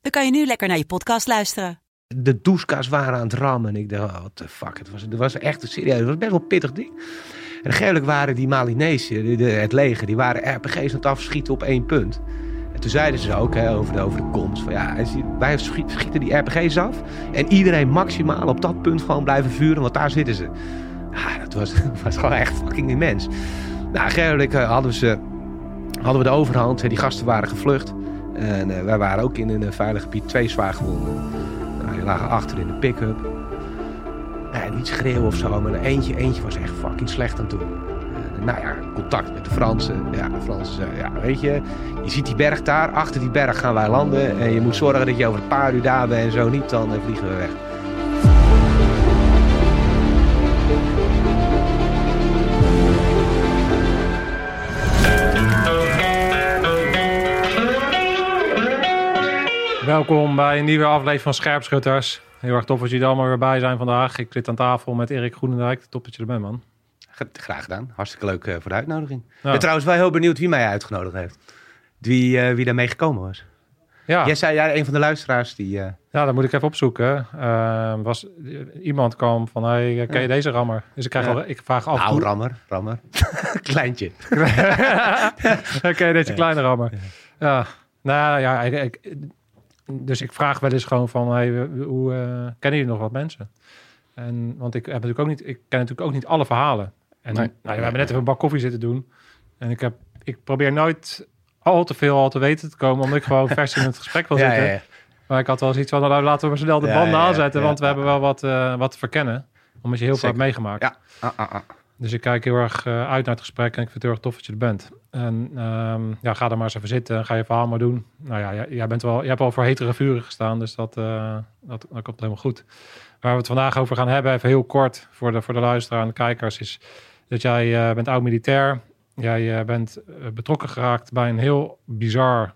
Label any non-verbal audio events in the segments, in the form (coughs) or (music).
dan kan je nu lekker naar je podcast luisteren. de douchekas waren aan het rammen. En ik dacht, oh, what the fuck. Het was, was echt een serieus, het was best wel een pittig ding. En gelukkig waren die de- het leger, die waren RPG's aan het afschieten op één punt. En toen zeiden ze ook hè, over, de, komst van ja, wij schiet- schieten die RPG's af. En iedereen maximaal op dat punt gewoon blijven vuren, want daar zitten ze. Ja, dat was, (laughs) was gewoon echt fucking immens. Nou, gelukkig eh, hadden, hadden we de overhand. Die gasten waren gevlucht. En eh, wij waren ook in een eh, veilig gebied, twee zwaar gewonden. Nou, die lagen achter in de pick-up. Ja, niet schreeuwen of zo, maar eentje, eentje was echt fucking slecht aan toe. Eh, nou ja, contact met de Fransen. Ja, de Fransen zeiden, ja, weet je, je ziet die berg daar. Achter die berg gaan wij landen. En je moet zorgen dat je over een paar uur daar bent. En zo niet, dan vliegen we weg. Welkom bij een nieuwe aflevering van Scherpschutters. Heel erg tof dat jullie er allemaal weer bij zijn vandaag. Ik zit aan tafel met Erik Groenendijk. Top dat je er bent, man. Gra- Graag gedaan. Hartstikke leuk eh, voor de uitnodiging. Ik Ja. ben trouwens wel heel benieuwd wie mij uitgenodigd heeft. Wie, eh wie daarmee gekomen was. Ja, Jij zei, ja, een van de luisteraars die... eh, ja dat moet ik even opzoeken. Was, iemand kwam van, hey, ken je deze rammer? Dus ik, krijg Ja. al, ik vraag af nou, rammer, rammer. (laughs) Kleintje. (laughs) ken je deze kleine rammer? Ja, nou ja, ik, ik- dus ik vraag wel eens gewoon van, hey, hoe eh, kennen jullie nog wat mensen? En, want ik, heb natuurlijk ook niet, ik ken natuurlijk ook niet alle verhalen. En Nee. nou, we hebben net even een bak koffie zitten doen. En ik, heb, ik probeer nooit al te veel al te weten te komen, omdat ik gewoon (laughs) vers in het gesprek wil zitten. ja, ja. Maar ik had wel zoiets van, nou, laten we maar snel de banden aanzetten, want we hebben wel wat, eh, wat te verkennen. Omdat je heel veel hebt meegemaakt. Ja. Ah, ah, ah. Dus ik kijk heel erg eh, uit naar het gesprek en ik vind het heel erg tof dat je er bent. En ehm, ja, ga er maar eens even zitten, ga je verhaal maar doen. Nou ja, jij, jij bent wel, jij hebt al voor hetere vuren gestaan, dus dat, eh, dat, dat komt helemaal goed. Waar we het vandaag over gaan hebben, even heel kort voor de, voor de luisteraar en de kijkers, is dat jij eh, bent oud-militair. Jij eh, bent betrokken geraakt bij een heel bizar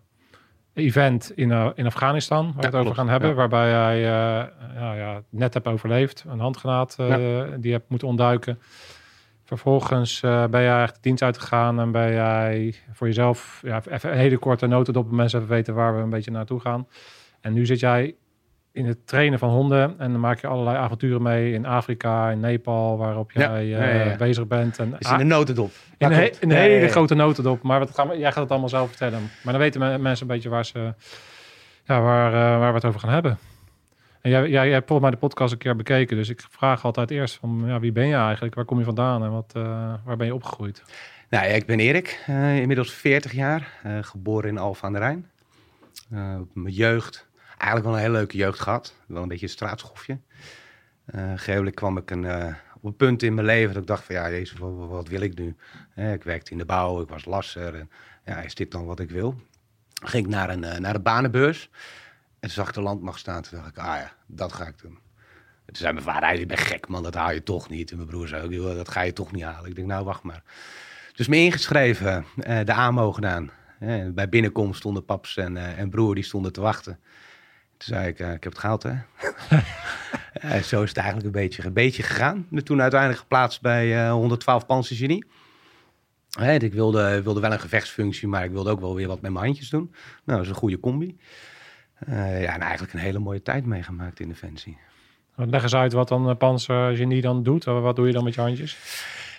event in, in Afghanistan, waar we het over klopt. gaan hebben. Ja. Waarbij jij ja, ja, net hebt overleefd, een handgranaat die je hebt moeten ontduiken. Vervolgens eh, ben jij echt de dienst uitgegaan en ben jij voor jezelf ja, even een hele korte notendop om mensen even weten waar we een beetje naartoe gaan. En nu zit jij in het trainen van honden en dan maak je allerlei avonturen mee in Afrika, in Nepal, waarop jij ja, eh, ja, bezig bent. En Is in een notendop. in een, he- hele grote notendop. Maar wat gaan we, jij gaat het allemaal zelf vertellen. Maar dan weten me- mensen een beetje waar, ze, ja, waar, eh, waar we het over gaan hebben. Jij, hebt volgens mij de podcast een keer bekeken. Dus ik vraag altijd eerst van ja, wie ben je eigenlijk? Waar kom je vandaan? En wat, eh, waar ben je opgegroeid? Nou, ik ben Erik, eh, inmiddels 40 jaar, eh, geboren in Alphen aan de Rijn. Mijn jeugd, eigenlijk wel een hele leuke jeugd gehad. Wel een beetje een straatschofje. Gegeven kwam ik een, op een punt in mijn leven dat ik dacht van ja, jezus, wat, wil ik nu? Ik werkte in de bouw, ik was lasser. En, ja, is dit dan wat ik wil? Ging ik naar een, naar de banenbeurs en ik de landmacht staan. Toen dacht ik, ah ja, dat ga ik doen. En toen zei mijn vader, "Hey, je bent gek man, dat haal je toch niet. En mijn broer zei ook, "Joh, dat ga je toch niet halen. Ik denk, nou wacht maar. Dus me ingeschreven, eh, de AMO gedaan. Eh, bij binnenkomst stonden paps en, eh, en broer, die stonden te wachten. Toen zei ik, ik heb het gehaald hè. (laughs) Eh, zo is het eigenlijk een beetje, een beetje gegaan. En toen uiteindelijk geplaatst bij eh, 112 Panzergenie. Ik wilde, wilde wel een gevechtsfunctie, maar ik wilde ook wel weer wat met mijn handjes doen. Nou, dat is een goede combi. Eh, ja, en eigenlijk een hele mooie tijd meegemaakt in Defensie. Leg eens uit wat dan uh, Panzergenie dan doet. Wat doe je dan met je handjes?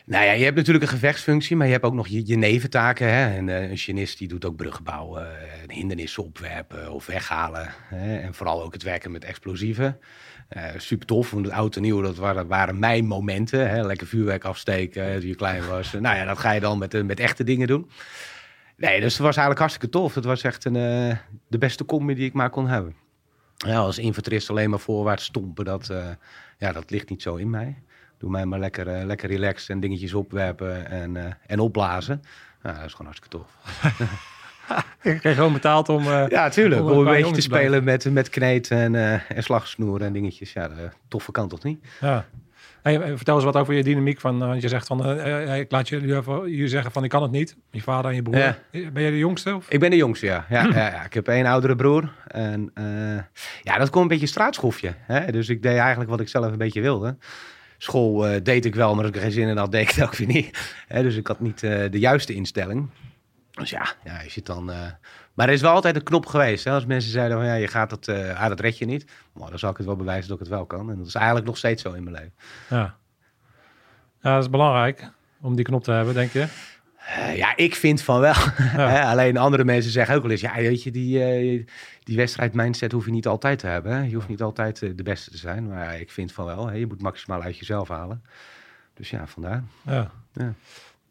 Nou ja, je hebt natuurlijk een gevechtsfunctie, maar je hebt ook nog je, je neventaken. Hè? En, eh, een genist die doet ook bruggen bouwen, eh, hindernissen opwerpen of weghalen. Hè? En vooral ook het werken met explosieven. Eh, super tof, want het oud en nieuw, dat waren, waren mijn momenten. Hè? Lekker vuurwerk afsteken toen je klein was. nou ja, dat ga je dan met, eh, met echte dingen doen. Nee, dus het was eigenlijk hartstikke tof. Het was echt een, eh, de beste combi die ik maar kon hebben. Ja, als infanterist alleen maar voorwaarts stompen, dat, eh, ja, dat ligt niet zo in mij. Doe mij maar lekker, eh, lekker relaxed en dingetjes opwerpen en, en opblazen. Ja, dat is gewoon hartstikke tof. (laughs) Ik kreeg gewoon betaald om... Ja, tuurlijk. Om Om een beetje te spelen met, met kneed en, en slagsnoeren en dingetjes. Ja, de toffe kan toch niet? Ja. Hey, eh, vertel eens wat over je dynamiek. Van, eh, want je zegt van, eh, eh, ik laat jullie jullie zeggen van, ik kan het niet. Je vader en je broer. Ja. Ben je de jongste? Of? Ik ben de jongste, ja. Ja, (clears throat) ja, ja. Ik heb één oudere broer. En eh, ja, dat kon een beetje straatschofje. Hè? Dus ik deed eigenlijk wat ik zelf een beetje wilde. School eh, deed ik wel, maar als ik er geen zin in had, deed ik het ook weer niet. Dus ik had niet eh, de juiste instelling. Dus ja, ja je zit dan... eh, Maar er is wel altijd een knop geweest. Hè? Als mensen zeiden van ja, je gaat het, eh ah, dat red je niet. Maar dan zal ik het wel bewijzen dat ik het wel kan. En dat is eigenlijk nog steeds zo in mijn leven. Ja. ja, dat is belangrijk om die knop te hebben, denk je. Eh, ja, ik vind van wel. (laughs) Hè, Alleen andere mensen zeggen ook wel eens, ja, weet je, die, die wedstrijd mindset hoef je niet altijd te hebben. Hè? Je hoeft niet altijd de beste te zijn. Maar ja, ik vind van wel, hè? je moet maximaal uit jezelf halen. Dus ja, vandaar. Ja. Ja.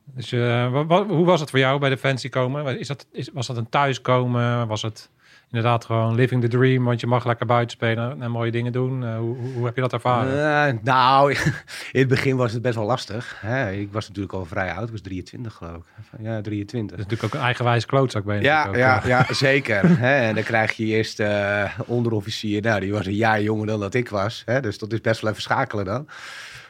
Dus eh, wa- wa- hoe was het voor jou bij Defensie komen? Is dat, is, was dat een thuiskomen? Was het inderdaad gewoon living the dream? Want je mag lekker buiten spelen en mooie dingen doen. Eh, hoe, hoe- heb je dat ervaren? Eh, nou, (laughs) in het begin was het best wel lastig. Hè? Ik was natuurlijk al vrij oud, ik was 23 geloof ik. Ja, 23. Dat is natuurlijk ook een eigenwijze klootzak ben je Ja, ook, ja, ja, zeker. hè? En dan krijg je eerst onderofficier. Nou, die was een jaar jonger dan dat ik was. Hè? Dus dat is best wel even schakelen dan.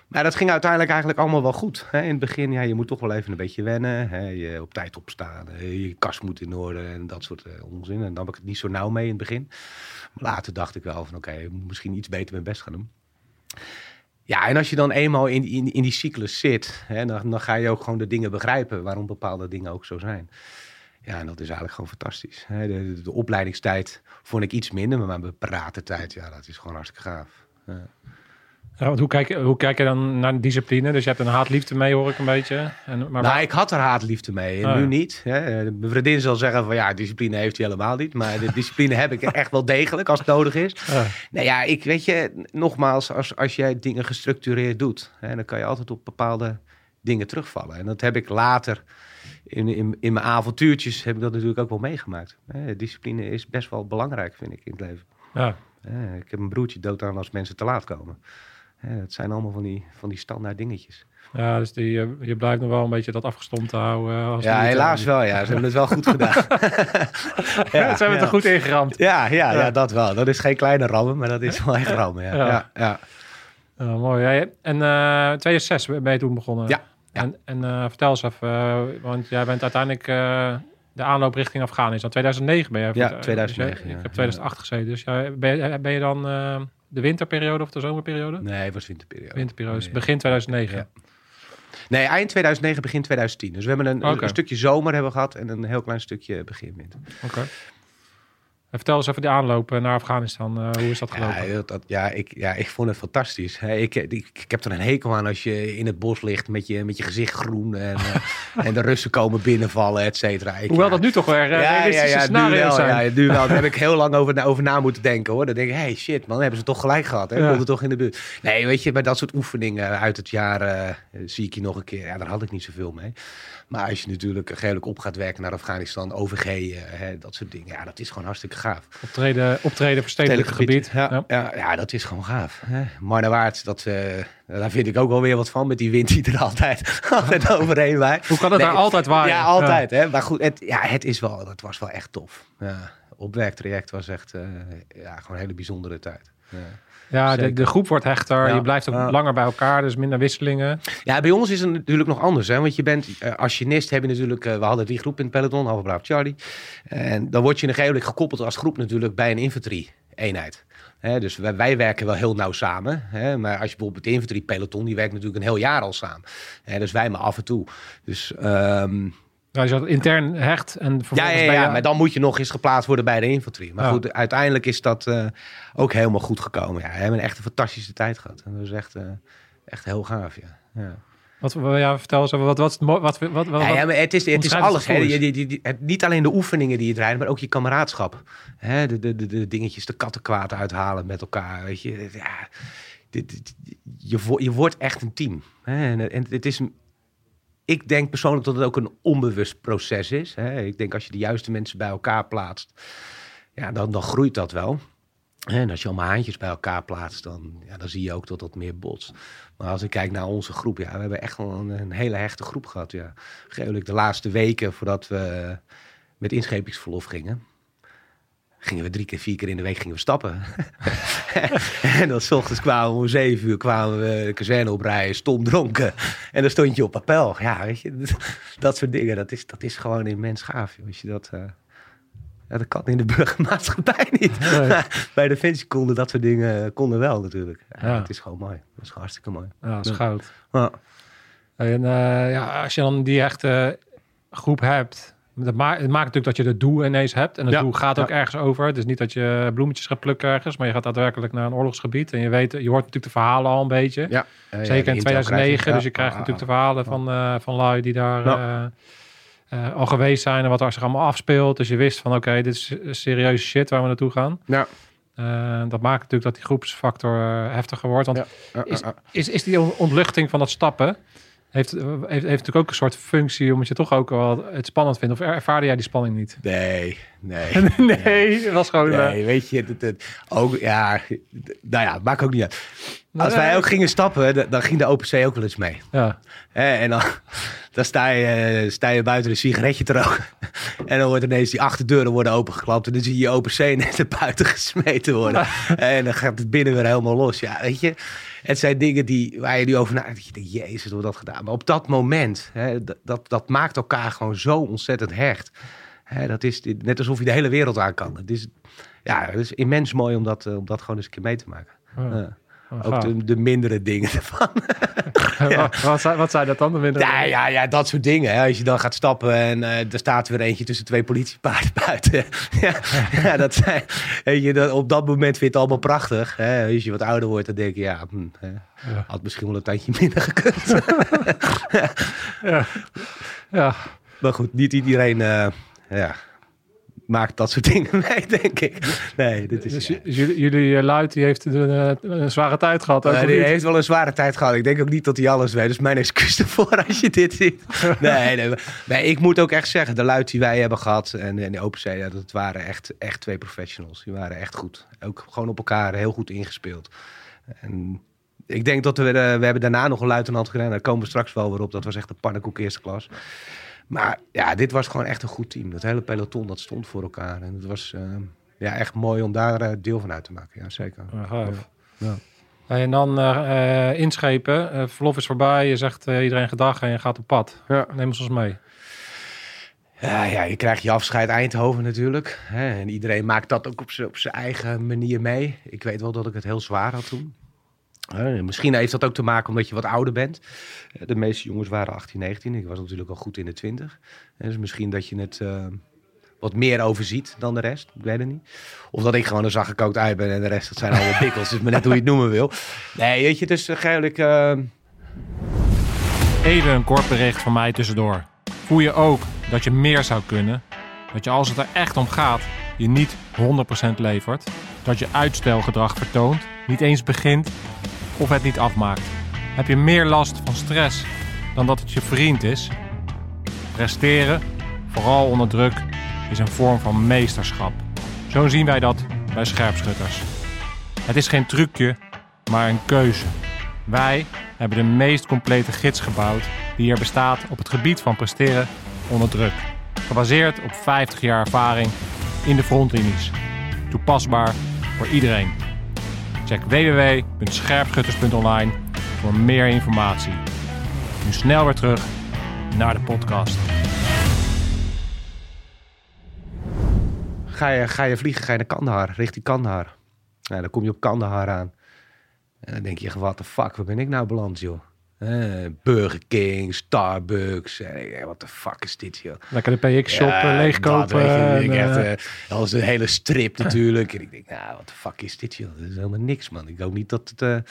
Maar dat ging uiteindelijk eigenlijk allemaal wel goed. Hè? In het begin, ja, je moet toch wel even een beetje wennen. Hè? Je op tijd opstaan, je kast moet in orde en dat soort eh, onzin. En dan had ik het niet zo nauw mee in het begin. Maar later dacht ik wel van, oké, ik moet misschien iets beter mijn best gaan doen. Ja, en als je dan eenmaal in, in, die cyclus zit, hè, dan, dan ga je ook gewoon de dingen begrijpen waarom bepaalde dingen ook zo zijn. Ja, en dat is eigenlijk gewoon fantastisch. Hè. De, de, opleidingstijd vond ik iets minder, maar mijn paratentijd, ja, dat is gewoon hartstikke gaaf. Ja. Ja, want hoe, kijk, je- hoe kijk je dan naar de discipline? Dus je hebt een haatliefde mee, hoor ik een beetje. En, maar nou, ik had er haatliefde mee en Ah, nu niet. Hè. Mijn vriendin zal zeggen van ja, discipline heeft hij helemaal niet. Maar de discipline heb ik (laughs) echt wel degelijk als het nodig is. Ja. Nou ja, ik weet je, nogmaals, als, als jij dingen gestructureerd doet, hè, dan kan je altijd op bepaalde dingen terugvallen. En dat heb ik later in, in, in mijn avontuurtjes heb ik dat natuurlijk ook wel meegemaakt. Hè, discipline is best wel belangrijk, vind ik, in het leven. ja. Ik heb een broertje dood aan als mensen te laat komen. Het zijn allemaal van die, van die standaard dingetjes. ja, dus die, eh, je blijft nog wel een beetje dat afgestomd te houden. eh, Als Ja, die- helaas wel. Ja, ze hebben het wel goed gedaan. (laughs) Ja, ze hebben het er goed ingeramd. Ja, ja, ja, Ja. dat wel. Dat is geen kleine rammen, maar dat is wel echt rammen. Ja, Ja. ja. ja, Ja, mooi. En eh 2006 ben je toen begonnen. Ja. En, en eh, vertel eens even, eh, want jij bent uiteindelijk eh, de aanloop richting Afghanistan. 2009 ben je. Ja, dus 2009, jij- ja. Ik heb 2008 gezeten. Dus jij, ben, je, ben je dan eh, de winterperiode of de zomerperiode? Nee, het was winterperiode. Winterperiode, dus begin 2009. Ja. Nee, eind 2009, begin 2010. Dus we hebben een, een stukje zomer hebben gehad en een heel klein stukje begin winter. Oké. Vertel eens even die aanloop eh, naar Afghanistan. Eh, hoe is dat gelopen? Ja, dat, ja, ik, ja, ik vond het fantastisch. Ik, ik, ik heb er een hekel aan als je in het bos ligt met je, met je gezicht groen en, eh, (laughs) en de Russen komen binnenvallen, et cetera. Ik- Hoewel ja, dat nu toch weer eh, ja, ja, ja, nu wel, zijn. ja, nu wel. Daar heb ik heel lang over, over na moeten denken hoor. Dan denk ik, hey shit man, hebben ze toch gelijk gehad. Hè? Ja. Toch in de buurt. Nee, weet je, bij dat soort oefeningen uit het jaar eh, zie ik je nog een keer. Ja, daar had ik niet zoveel mee. Maar als je natuurlijk redelijk op gaat werken naar Afghanistan, OVG, eh, hè, dat soort dingen. Ja, dat is gewoon hartstikke gaaf. Optreden, optreden verstedelijk gebied. Ja, Ja. ja. Ja, dat is gewoon gaaf. Hè? Marnewaard, dat, eh, daar vind ik ook wel weer wat van. Met die wind die er altijd, (laughs) altijd overheen waait. Hoe kan het Nee, daar altijd waaien? Ja, altijd. Hè? Maar goed, het, ja, het is wel, dat was wel echt tof. Ja, opwerktraject was echt eh, ja, gewoon een hele bijzondere tijd. Ja. Ja, de, groep wordt hechter. Ja. Je blijft ook Ja. langer bij elkaar, dus minder wisselingen. Ja, bij ons is het natuurlijk nog anders. Hè? Want je bent eh, als genist, heb je natuurlijk... eh, we hadden drie groepen in het peloton, Halve Braaf Charlie. En dan word je een gegeven gekoppeld als groep natuurlijk bij een infanterie-eenheid. Hè, dus wij, wij werken wel heel nauw samen. Hè? Maar als je bijvoorbeeld het infanterie-peloton, die werkt natuurlijk een heel jaar al samen. Hè? Dus wij maar af en toe. Dus ehm, Ja, je intern hecht en ja, ja, maar dan moet je nog eens geplaatst worden bij de infanterie. Maar goed, uiteindelijk is dat eh, ook helemaal goed gekomen. Ja, we hebben echt een fantastische tijd gehad. En dat is echt, eh, echt heel gaaf, ja. ja. Wat, ja, vertel eens even, wat, wat, wat, wat, wat, wat, Ja, ja, maar het is, het is alles. het die- die- die- het, niet alleen de oefeningen die je draait, maar ook je kameraadschap. Hè, de, de, de, de dingetjes, de kattenkwaad uithalen met elkaar. Weet je, ja, dit, dit- je, je wordt echt een team. Hè. En, en het is, een- ik denk persoonlijk dat het ook een onbewust proces is. Hè. Ik denk als je de juiste mensen bij elkaar plaatst, ja, dan, dan groeit dat wel. En als je allemaal haantjes bij elkaar plaatst, dan, ja, dan zie je ook dat dat meer botst. Maar als ik kijk naar onze groep, ja, we hebben echt wel een, een hele hechte groep gehad. Ja. Gelukkig de laatste weken voordat we met inschepingsverlof gingen, gingen we drie keer, vier keer in de week gingen we stappen. (laughs) en dan s ochtends kwamen we om zeven uur kwamen we de kazerne oprijden, stom dronken. En dan stond je op appel. Ja, weet je, (laughs) dat, soort dingen, dat is, dat is gewoon immens gaaf. joh. Als je dat, eh, ja, dat kan in de (laughs) burgermaatschappij niet. Nee. Bij Defensie konden dat soort dingen konden wel natuurlijk. Ja, Ja. Het is gewoon mooi. Dat is gewoon hartstikke mooi. Ja, dat is Ja. goud. Ja. En eh, ja, als je dan die echte groep hebt, dat maakt, het maakt natuurlijk dat je het doel ineens hebt. En het Ja, doel gaat ook ja. ergens over. Het is niet dat je bloemetjes gaat plukken ergens, maar je gaat daadwerkelijk naar een oorlogsgebied. En je weet, je hoort natuurlijk de verhalen al een beetje. Ja. Zeker de in intel 2009, krijg je. dus je krijgt natuurlijk de verhalen van, eh, van lui die daar eh, eh, al geweest zijn en wat er zich allemaal afspeelt. Dus je wist van oké, dit is serieuze shit waar we naartoe gaan. Ja. Dat maakt natuurlijk dat die groepsfactor heftiger wordt. Want Ja. Is, is, is die on- ontluchting van dat stappen, heeft, heeft, heeft natuurlijk ook een soort functie om het je toch ook wel het spannend vindt. Of er- ervaarde jij die spanning niet? Nee, nee. (laughs) nee, het was gewoon... eh, Nee, weet je, het, het- ook, ja, nou ja, maakt ook niet uit. Als Nee. wij ook gingen stappen, dan ging de OPC ook wel eens mee. ja. En dan, (laughs) dan sta, je, eh, sta je buiten een sigaretje te roken. (laughs) En dan wordt ineens die achterdeuren worden opengeklapt. En dan zie je je OPC net naar buiten gesmeten worden. En dan gaat het binnen weer helemaal los. Ja, weet je, het zijn dingen die, waar je nu over nadenkt. Je denkt, jezus, hoe dat gedaan. Maar op dat moment, hè, dat, dat, maakt elkaar gewoon zo ontzettend hecht. Hè, dat is net alsof je de hele wereld aan kan. Het is, ja, het is immens mooi om dat, eh, om dat gewoon eens een keer mee te maken. Ja. Oh, Ook de, de mindere dingen ervan. (laughs) ja. wat, wat, zijn, wat zijn dat dan? De minder... Ja, ja, ja, dat soort dingen. Hè. Als je dan gaat stappen en eh, er staat weer eentje tussen twee politiepaarden (laughs) buiten. ja, ja, dat zijn, weet je, dat, op dat moment vind je het allemaal prachtig. Hè. Als je wat ouder wordt, dan denk je, ja, hm, hè, had misschien wel een tandje minder gekund. (laughs) Ja. ja. maar goed, niet iedereen eh, ja, maakt dat soort (laughs) dingen mee, denk ik. Nee, dit is... Dus ja. jullie, jullie eh, luid, die heeft een, eh, een zware tijd gehad. ook, Eh, of die heeft wel een zware tijd gehad. Ik denk ook niet dat hij alles weet. Dus mijn excuus ervoor (laughs) als je dit ziet. Nee, nee, ik moet ook echt zeggen, de luid die wij hebben gehad en, en de OpenC, ja, dat waren echt, echt twee professionals. Die waren echt goed. Ook gewoon op elkaar heel goed ingespeeld. En ik denk dat we, we hebben daarna nog een luitenant gedaan. Daar komen we straks wel weer op. Dat was echt een pannenkoek eerste klas. Maar ja, dit was gewoon echt een goed team. Dat hele peloton, dat stond voor elkaar. En het was eh, ja, echt mooi om daar eh, deel van uit te maken. Ja, zeker. Ja. En dan eh, inschepen. Verlof is voorbij. Je zegt iedereen gedag en je gaat op pad. Ja. Neem ons mee. Ja, ja, je krijgt je afscheid Eindhoven natuurlijk. Hè? En iedereen maakt dat ook op zijn eigen manier mee. Ik weet wel dat ik het heel zwaar had toen. Misschien heeft dat ook te maken omdat je wat ouder bent. Eh, De meeste jongens waren 18, 19. Ik was natuurlijk al goed in de 20. En dus misschien dat je het eh, wat meer overziet dan de rest. Ik weet het niet. Of dat ik gewoon een zachtgekookt ei ben en de rest dat zijn allemaal bikkels. Dus maar net hoe je het noemen wil. Nee, weet je, dus eigenlijk... eh, Even een kort bericht van mij tussendoor. Voel je ook dat je meer zou kunnen? Dat je als het er echt om gaat, je niet 100% levert? Dat je uitstelgedrag vertoont, niet eens begint of het niet afmaakt? Heb je meer last van stress dan dat het je vriend is? Presteren, vooral onder druk, is een vorm van meesterschap. Zo zien wij dat bij scherpschutters. Het is geen trucje, maar een keuze. Wij hebben de meest complete gids gebouwd die er bestaat op het gebied van presteren onder druk. Gebaseerd op 50 jaar ervaring in de frontlinies. Toepasbaar voor iedereen. Check www.scherpschutters.online voor meer informatie. Nu snel weer terug naar de podcast. ga je, ga je vliegen, ga je naar Kandahar, richting Kandahar. Nou, dan kom je op Kandahar aan. En dan denk je, wat de fuck, waar ben ik nou beland, joh? Burger King, Starbucks. Wat de fuck is dit, joh? Lekker de PX-shop Ja, eh, leegkopen. dat, eh, eh, dat was een hele strip natuurlijk. En ik denk, nou, wat de fuck is dit, joh? Dat is helemaal niks, man. Ik hoop niet dat het...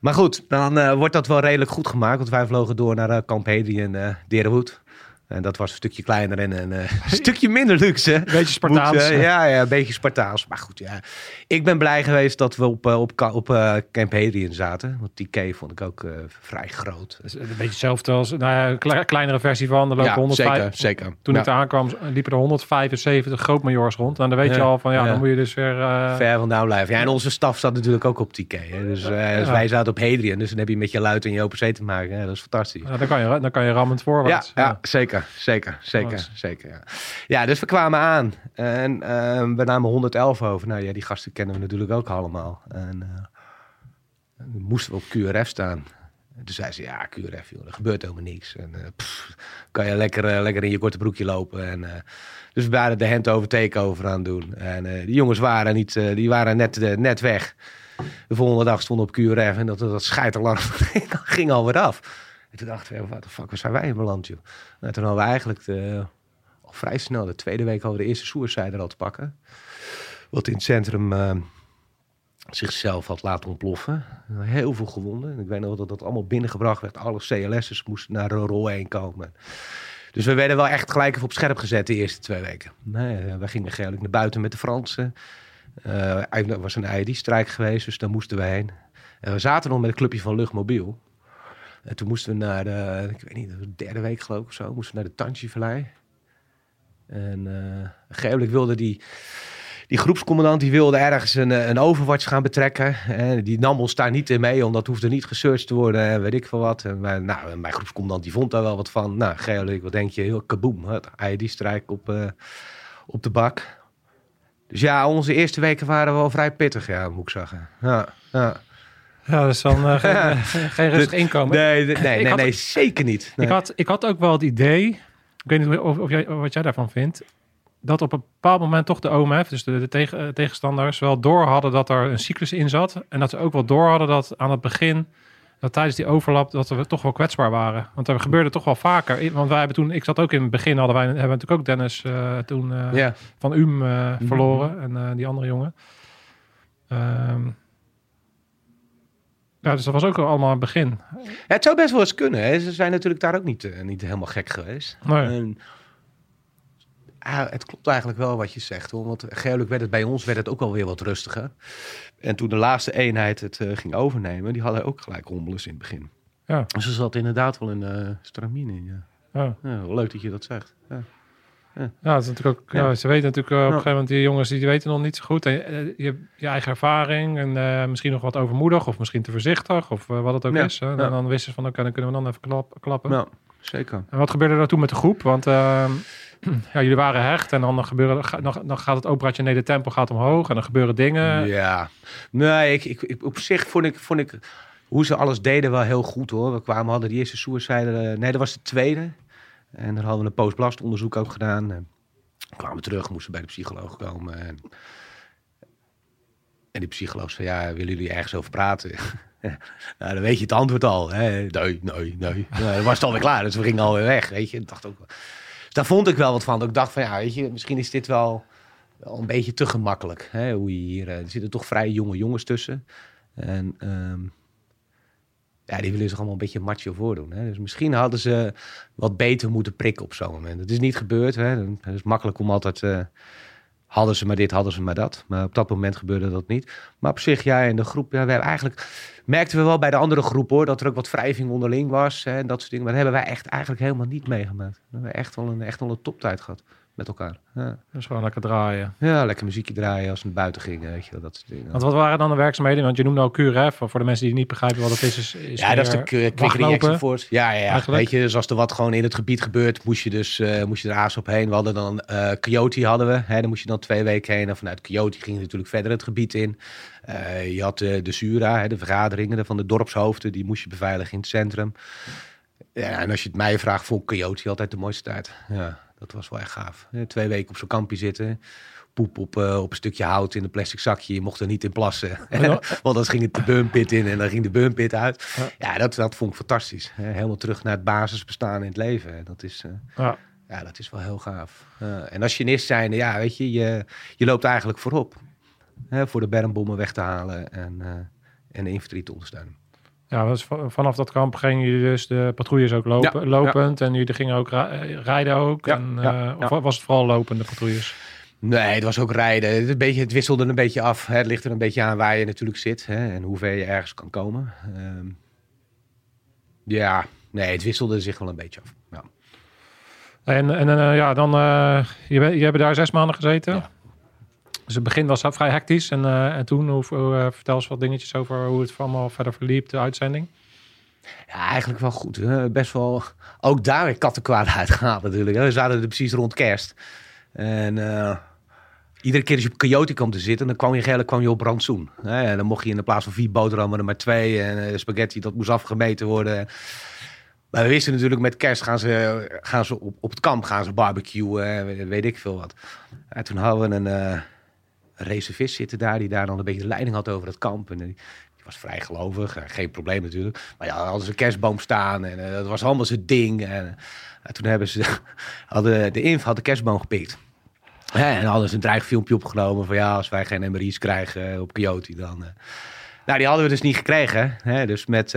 Maar goed, dan wordt dat wel redelijk goed gemaakt. Want wij vlogen door naar uh, Camp en eh Derenwood. En dat was een stukje kleiner en (laughs) een eh, stukje minder luxe. Beetje Spartaans. Moet, eh, ja, ja, een beetje Spartaans. Maar goed, ja. Ik ben blij geweest dat we op, eh, op, op eh, Camp Hadrian zaten. Want die vond ik ook eh, vrij groot. Een beetje hetzelfde als nou ja, kleinere versie van. Lopen Ja, 105 zeker, zeker. Toen Ja. ik daar aankwam, liepen er 175 grootmajoors rond. En dan weet je al van ja, dan moet je dus weer. eh, Ver vandaan blijven. Ja, en onze staf zat natuurlijk ook op TK. Hè. Dus, eh, dus wij zaten op Hadrian. Dus dan heb je met je luid en je OPC te maken. Dat is fantastisch. ja, dan, kan je, dan kan je rammend voorwaarts. ja, zeker. Zeker, zeker, zeker, zeker. Ja. ja, dus we kwamen aan en ehm, we namen 111 over. Nou ja, die gasten kennen we natuurlijk ook allemaal. En eh, moesten we op QRF staan. En toen zei ze, ja, QRF, joh, er gebeurt helemaal niks. En eh, pff, kan je lekker, eh, lekker in je korte broekje lopen. En, dus we waren de hand over takeover aan het doen. En die jongens waren, niet, die waren net, net weg. De volgende dag stonden we op QRF en dat, dat scheiterlang (laughs) ging alweer af. En toen dachten we, wat de fuck, waar zijn wij in beland, joh? Nou, toen hadden we eigenlijk de, al vrij snel, de tweede week, we de eerste suicide al te pakken. Wat in het centrum eh, zichzelf had laten ontploffen. Heel veel gewonden. En ik weet nog dat dat allemaal binnengebracht werd. Alle CLS'ers moesten naar de rol heen komen. Dus we werden wel echt gelijk even op scherp gezet de eerste twee weken. Nee, eh, we gingen eigenlijk naar buiten met de Fransen. Eh, er was een ID-strijk geweest, dus daar moesten we heen. En we zaten nog met een clubje van Luchtmobiel. En toen moesten we naar de, ik weet niet, de derde week geloof ik of zo, moesten we naar de Tantje-vallei. En uh, wilde die, die groepscommandant, die wilde ergens een, een overwatch gaan betrekken. En die nam ons daar niet in mee, omdat hoefde niet gesearched te worden en weet ik veel wat. En nou, mijn groepscommandant die vond daar wel wat van. Nou, Geolik, wat denk je? Heel kaboom, het ID-strijk op, uh, op de bak. Dus ja, onze eerste weken waren wel vrij pittig, ja, moet ik zeggen. Ja, ja. Ja, dus dan uh, (laughs) geen, geen rustig inkomen. Nee, nee, nee, had, nee zeker niet. Nee. Ik, had, ik had ook wel het idee, ik weet niet of, of jij, wat jij daarvan vindt, dat op een bepaald moment toch de OMF, dus de, de tegen, tegenstanders, wel door hadden dat er een cyclus in zat. En dat ze ook wel door hadden dat aan het begin, dat tijdens die overlap, dat we toch wel kwetsbaar waren. Want er gebeurde toch wel vaker. Want wij hebben toen, ik zat ook in het begin, hadden wij, hebben we natuurlijk ook Dennis uh, toen uh, van UM verloren mm -hmm. en die andere jongen. Um, ja, dus dat was ook allemaal het begin. Ja, het zou best wel eens kunnen. Hè. Ze zijn natuurlijk daar ook niet, uh, niet helemaal gek geweest. Nee. En, ah, het klopt eigenlijk wel wat je zegt. Hoor. Want gelukkig werd het bij ons werd het ook wel weer wat rustiger. En toen de laatste eenheid het uh, ging overnemen, die hadden ook gelijk hommeles in het begin. Ja. Dus er zat inderdaad wel een uh, stramine in. Ja. Ja. ja. leuk dat je dat zegt. Ja. Ja, ja, is natuurlijk ook, ja. ze weten natuurlijk uh, op een gegeven moment, die jongens die weten nog niet zo goed. En, uh, je, je eigen ervaring en uh, misschien nog wat overmoedig of misschien te voorzichtig of wat het ook is. Hè? En dan wisten ze van, oké, dan kunnen we dan even klap, klappen. Ja, zeker. En wat gebeurde er toen met de groep? Want ehm, (clears throat) ja, jullie waren hecht en dan, gebeuren, dan, dan gaat het operationele tempo gaat omhoog en dan gebeuren dingen. Ja, nee, ik, ik, ik, op zich vond ik, vond ik hoe ze alles deden wel heel goed hoor. We kwamen, hadden die eerste suicide, nee, dat was de tweede. En dan hadden we een postblastonderzoek ook gedaan. En kwamen terug, moesten bij de psycholoog komen. En, en die psycholoog zei, ja, willen jullie ergens over praten? (laughs) nou, dan weet je het antwoord al. Hè? Nee, nee, nee. Nou, dan was het alweer klaar, dus we gingen alweer weg, weet je. Ik dacht ook, dus daar vond ik wel wat van. Ik dacht van, ja, weet je, misschien is dit wel, een beetje te gemakkelijk. Hè? Hoe je hier, er zitten toch vrij jonge jongens tussen. En... Um, ja, die willen zich allemaal een beetje macho voordoen. Hè? Dus misschien hadden ze wat beter moeten prikken op zo'n moment. Het is niet gebeurd. Hè? Het is makkelijk om altijd... Uh, hadden ze maar dit, hadden ze maar dat. Maar op dat moment gebeurde dat niet. Maar op zich, ja, in de groep... Ja, we hebben eigenlijk... Merkten we wel bij de andere groep, hoor... dat er ook wat wrijving onderling was. Hè, en dat soort dingen. Maar dat hebben wij echt eigenlijk helemaal niet meegemaakt. We hebben echt wel een, echt wel een toptijd gehad met elkaar. Ja. Dus gewoon lekker draaien. Ja, lekker muziekje draaien als we naar buiten gingen, weet je, dat soort dingen. Want wat waren dan de werkzaamheden? Want je noemde al QRF, voor de mensen die niet begrijpen wat het is. is, is ja, dat is de Quick Reaction Force. Ja, ja, ja. weet je, dus als er wat gewoon in het gebied gebeurt, moest je dus uh, moest je er aas op heen. We hadden dan uh, Coyote hadden we, hè, dan moest je dan twee weken heen. En vanuit Coyote ging je natuurlijk verder het gebied in. Uh, je had de Sura, hè, de vergaderingen van de dorpshoofden, die moest je beveiligen in het centrum. Ja, en als je het mij vraagt, vond Coyote altijd de mooiste tijd. Ja. Dat was wel echt gaaf. Twee weken op zo'n kampje zitten. Poep op, uh, op een stukje hout in een plastic zakje. Je mocht er niet in plassen. (laughs) Want dan ging het de burnpit in en dan ging de burnpit uit. Ja, ja dat, dat vond ik fantastisch. Helemaal terug naar het basisbestaan in het leven. Dat is, uh, ja. ja. dat is wel heel gaaf. Uh, en als genist zijn, ja, weet je, je, je loopt eigenlijk voorop. Hè, voor de bermbommen weg te halen en, en de infanterie te ondersteunen. Ja, dus vanaf dat kamp gingen jullie dus de patrouilles ook lopen, ja, lopend. Ja. En jullie gingen ook rijden ook. Ja, en, uh, of was het vooral lopende patrouilles? Nee, het was ook rijden. Het, een beetje, het wisselde een beetje af. Hè. Het ligt er een beetje aan waar je natuurlijk zit. Hè, en hoe ver je ergens kan komen. Um, ja, nee, het wisselde zich wel een beetje af. Ja. En, en uh, ja, dan... Uh, je, je hebt daar zes maanden gezeten. Dus het begin was vrij hectisch. En, uh, en toen, hoe, uh, vertel eens wat dingetjes over hoe het allemaal verder verliep, de uitzending. Ja, eigenlijk wel goed. Best wel, ook daar weer kattenkwaad uitgehaald natuurlijk. We zaten er precies rond kerst. En eh, iedere keer als je op Coyote kwam te zitten, dan kwam je eigenlijk kwam je op rantsoen. hè. En dan mocht je in de plaats van vier boterhammen er maar twee. En eh, spaghetti, dat moest afgemeten worden. Maar we wisten natuurlijk, met kerst gaan ze, gaan ze op, op het kamp gaan ze barbecuen. en weet- ik veel wat. En toen hadden we eh een reservist zitten daar, die daar dan een beetje de leiding had over het kamp. En die, was vrij gelovig, eh, geen probleem natuurlijk. Maar ja, hadden ze een kerstboom staan en eh, dat was allemaal zijn ding. En, eh, toen hebben ze, (laughs) hadden de inf had de kerstboom gepikt. En hadden ze een dreigfilmpje opgenomen van ja, als wij geen MRI's krijgen op Coyote dan... Nou, die hadden we dus niet gekregen. Hè? Dus met,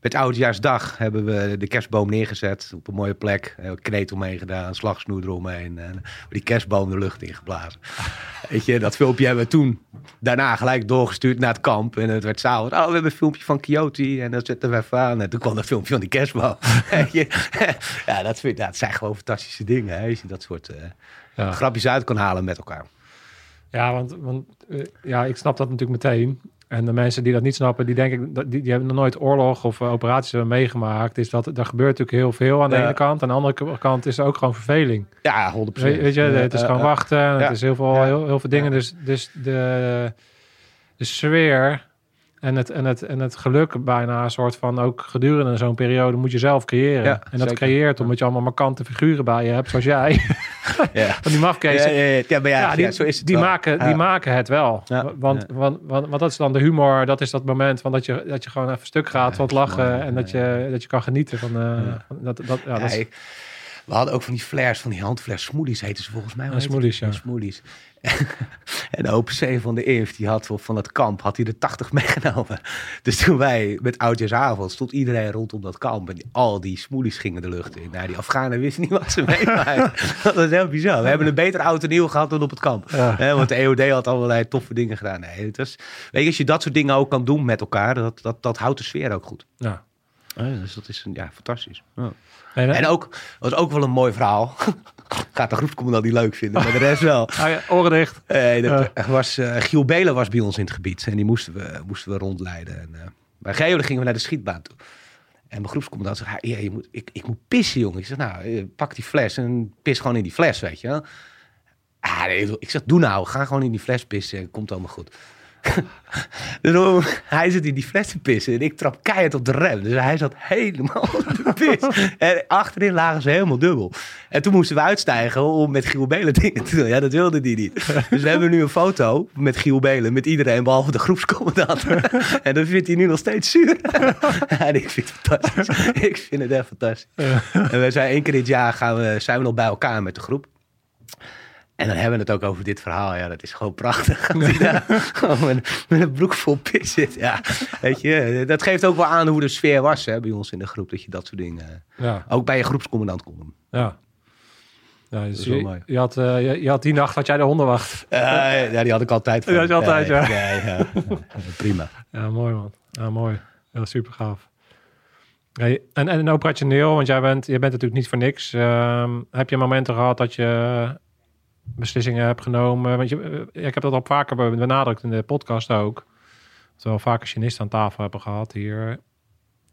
met Oudjaarsdag hebben we de kerstboom neergezet op een mooie plek. Eh, Kreet omheen gedaan, slagsnoer eromheen. En die kerstboom de lucht ingeblazen. (laughs) Weet je, dat filmpje hebben we toen daarna gelijk doorgestuurd naar het kamp. En het werd s'avonds, oh, we hebben een filmpje van Coyote. En dat zetten we even aan. En toen kwam dat filmpje van die kerstboom. (laughs) (laughs) Ja, dat, vind, dat zijn gewoon fantastische dingen. Hè? Als je dat soort eh, Ja. grapjes uit kan halen met elkaar. Ja, want, want eh, ja, ik snap dat natuurlijk meteen. En de mensen die dat niet snappen, die denken, dat- die, die hebben nog nooit oorlog of eh, operaties hebben meegemaakt. Is dat er gebeurt natuurlijk heel veel aan de Ja. ene kant. Aan de andere kant is er ook gewoon verveling. Ja, 100%. Weet, weet je, het is Eh, gewoon eh, wachten. Het is heel veel, heel, heel veel dingen. Dus, dus de, de sfeer en het, en, het, en het geluk bijna een soort van ook gedurende zo'n periode moet je zelf creëren. Ja, en dat zeker. creëert omdat je allemaal markante figuren bij je hebt, zoals jij. (laughs) Ja. van die mafkees. Ja, ja, ja, ja, die, zo is het die, maken, die maken het wel. Want. Want, want, want dat is dan de humor. Dat is dat moment van dat je, dat je gewoon even stuk gaat is lachen. en dat je, dat je kan genieten van... van dat, dat, ja, dat is- we hadden ook van die flares, van die handflares. Smoothies heten ze volgens mij. smoothies, ja. Smoothies. (laughs) en de OPC van de IF, die had van het kamp, had hij er 80 (laughs) meegenomen. Dus toen wij met oudjaarsavond, stond iedereen rondom dat kamp. En al die smoothies gingen de lucht in. Nou, die Afghanen wisten niet wat ze (laughs) meemaakten. dat was heel bizar. We hebben een betere oud en nieuw gehad dan op het kamp. Ja. Want de EOD had allerlei toffe dingen gedaan. Nee, het was, weet je, als je dat soort dingen ook kan doen met elkaar, dat, dat, dat houdt de sfeer ook goed. ja. Dus dat is een, ja, fantastisch. Ja. En, En ook, was ook wel een mooi verhaal. Gaat de groepscommandant niet leuk vinden, maar de rest wel. (laughs) Ah ja, oren dicht. Eh, dat was, eh, Giel Belen was bij ons in het gebied en die moesten we, moesten we rondleiden. En, eh, bij Geo gingen we naar de schietbaan toe. En mijn groepscommandant zei, ja, je moet, ik, ik moet pissen, jongen. Ik zeg, nou, eh, pak die fles en pis gewoon in die fles, weet je wel. Ah, nee, ik zeg, doe nou, ga gewoon in die fles pissen en komt allemaal goed. Dus hij zit in die fles te pissen en ik trap keihard op de rem. Dus hij zat helemaal op de pis. En achterin lagen ze helemaal dubbel. En toen moesten we uitstijgen om met Giel Belen dingen te doen. Ja, dat wilde die niet. Dus we hebben nu een foto met Giel Belen, met iedereen behalve de groepscommandant. en dat vindt hij nu nog steeds zuur. en ik vind het fantastisch. ik vind het echt fantastisch. En we zijn één keer dit jaar gaan we, zijn we nog bij elkaar met de groep. En dan hebben we het ook over dit verhaal. Ja, dat is gewoon prachtig. (laughs) Dat hij daar gewoon met, met een broek vol pis zit. Ja, weet je, dat geeft ook wel aan hoe de sfeer was hè, bij ons in de groep. Dat je dat soort dingen Ja, ook bij je groepscommandant kon doen. ja. Ja, dus je, mooi. je, had, eh, je, je had die nacht had jij de hondenwacht. Eh, ja, die had ik altijd. van. Die had je altijd, ja. ja, ja. Prima. Ja, mooi man. Ja, mooi. Ja, super gaaf. Hey, en, en operationeel, want jij bent, je bent natuurlijk niet voor niks. Ehm, heb je momenten gehad dat je beslissingen hebt genomen? Want je, eh, ik heb dat al vaker benadrukt in de podcast ook. Terwijl we vaak machinisten aan tafel hebben gehad hier.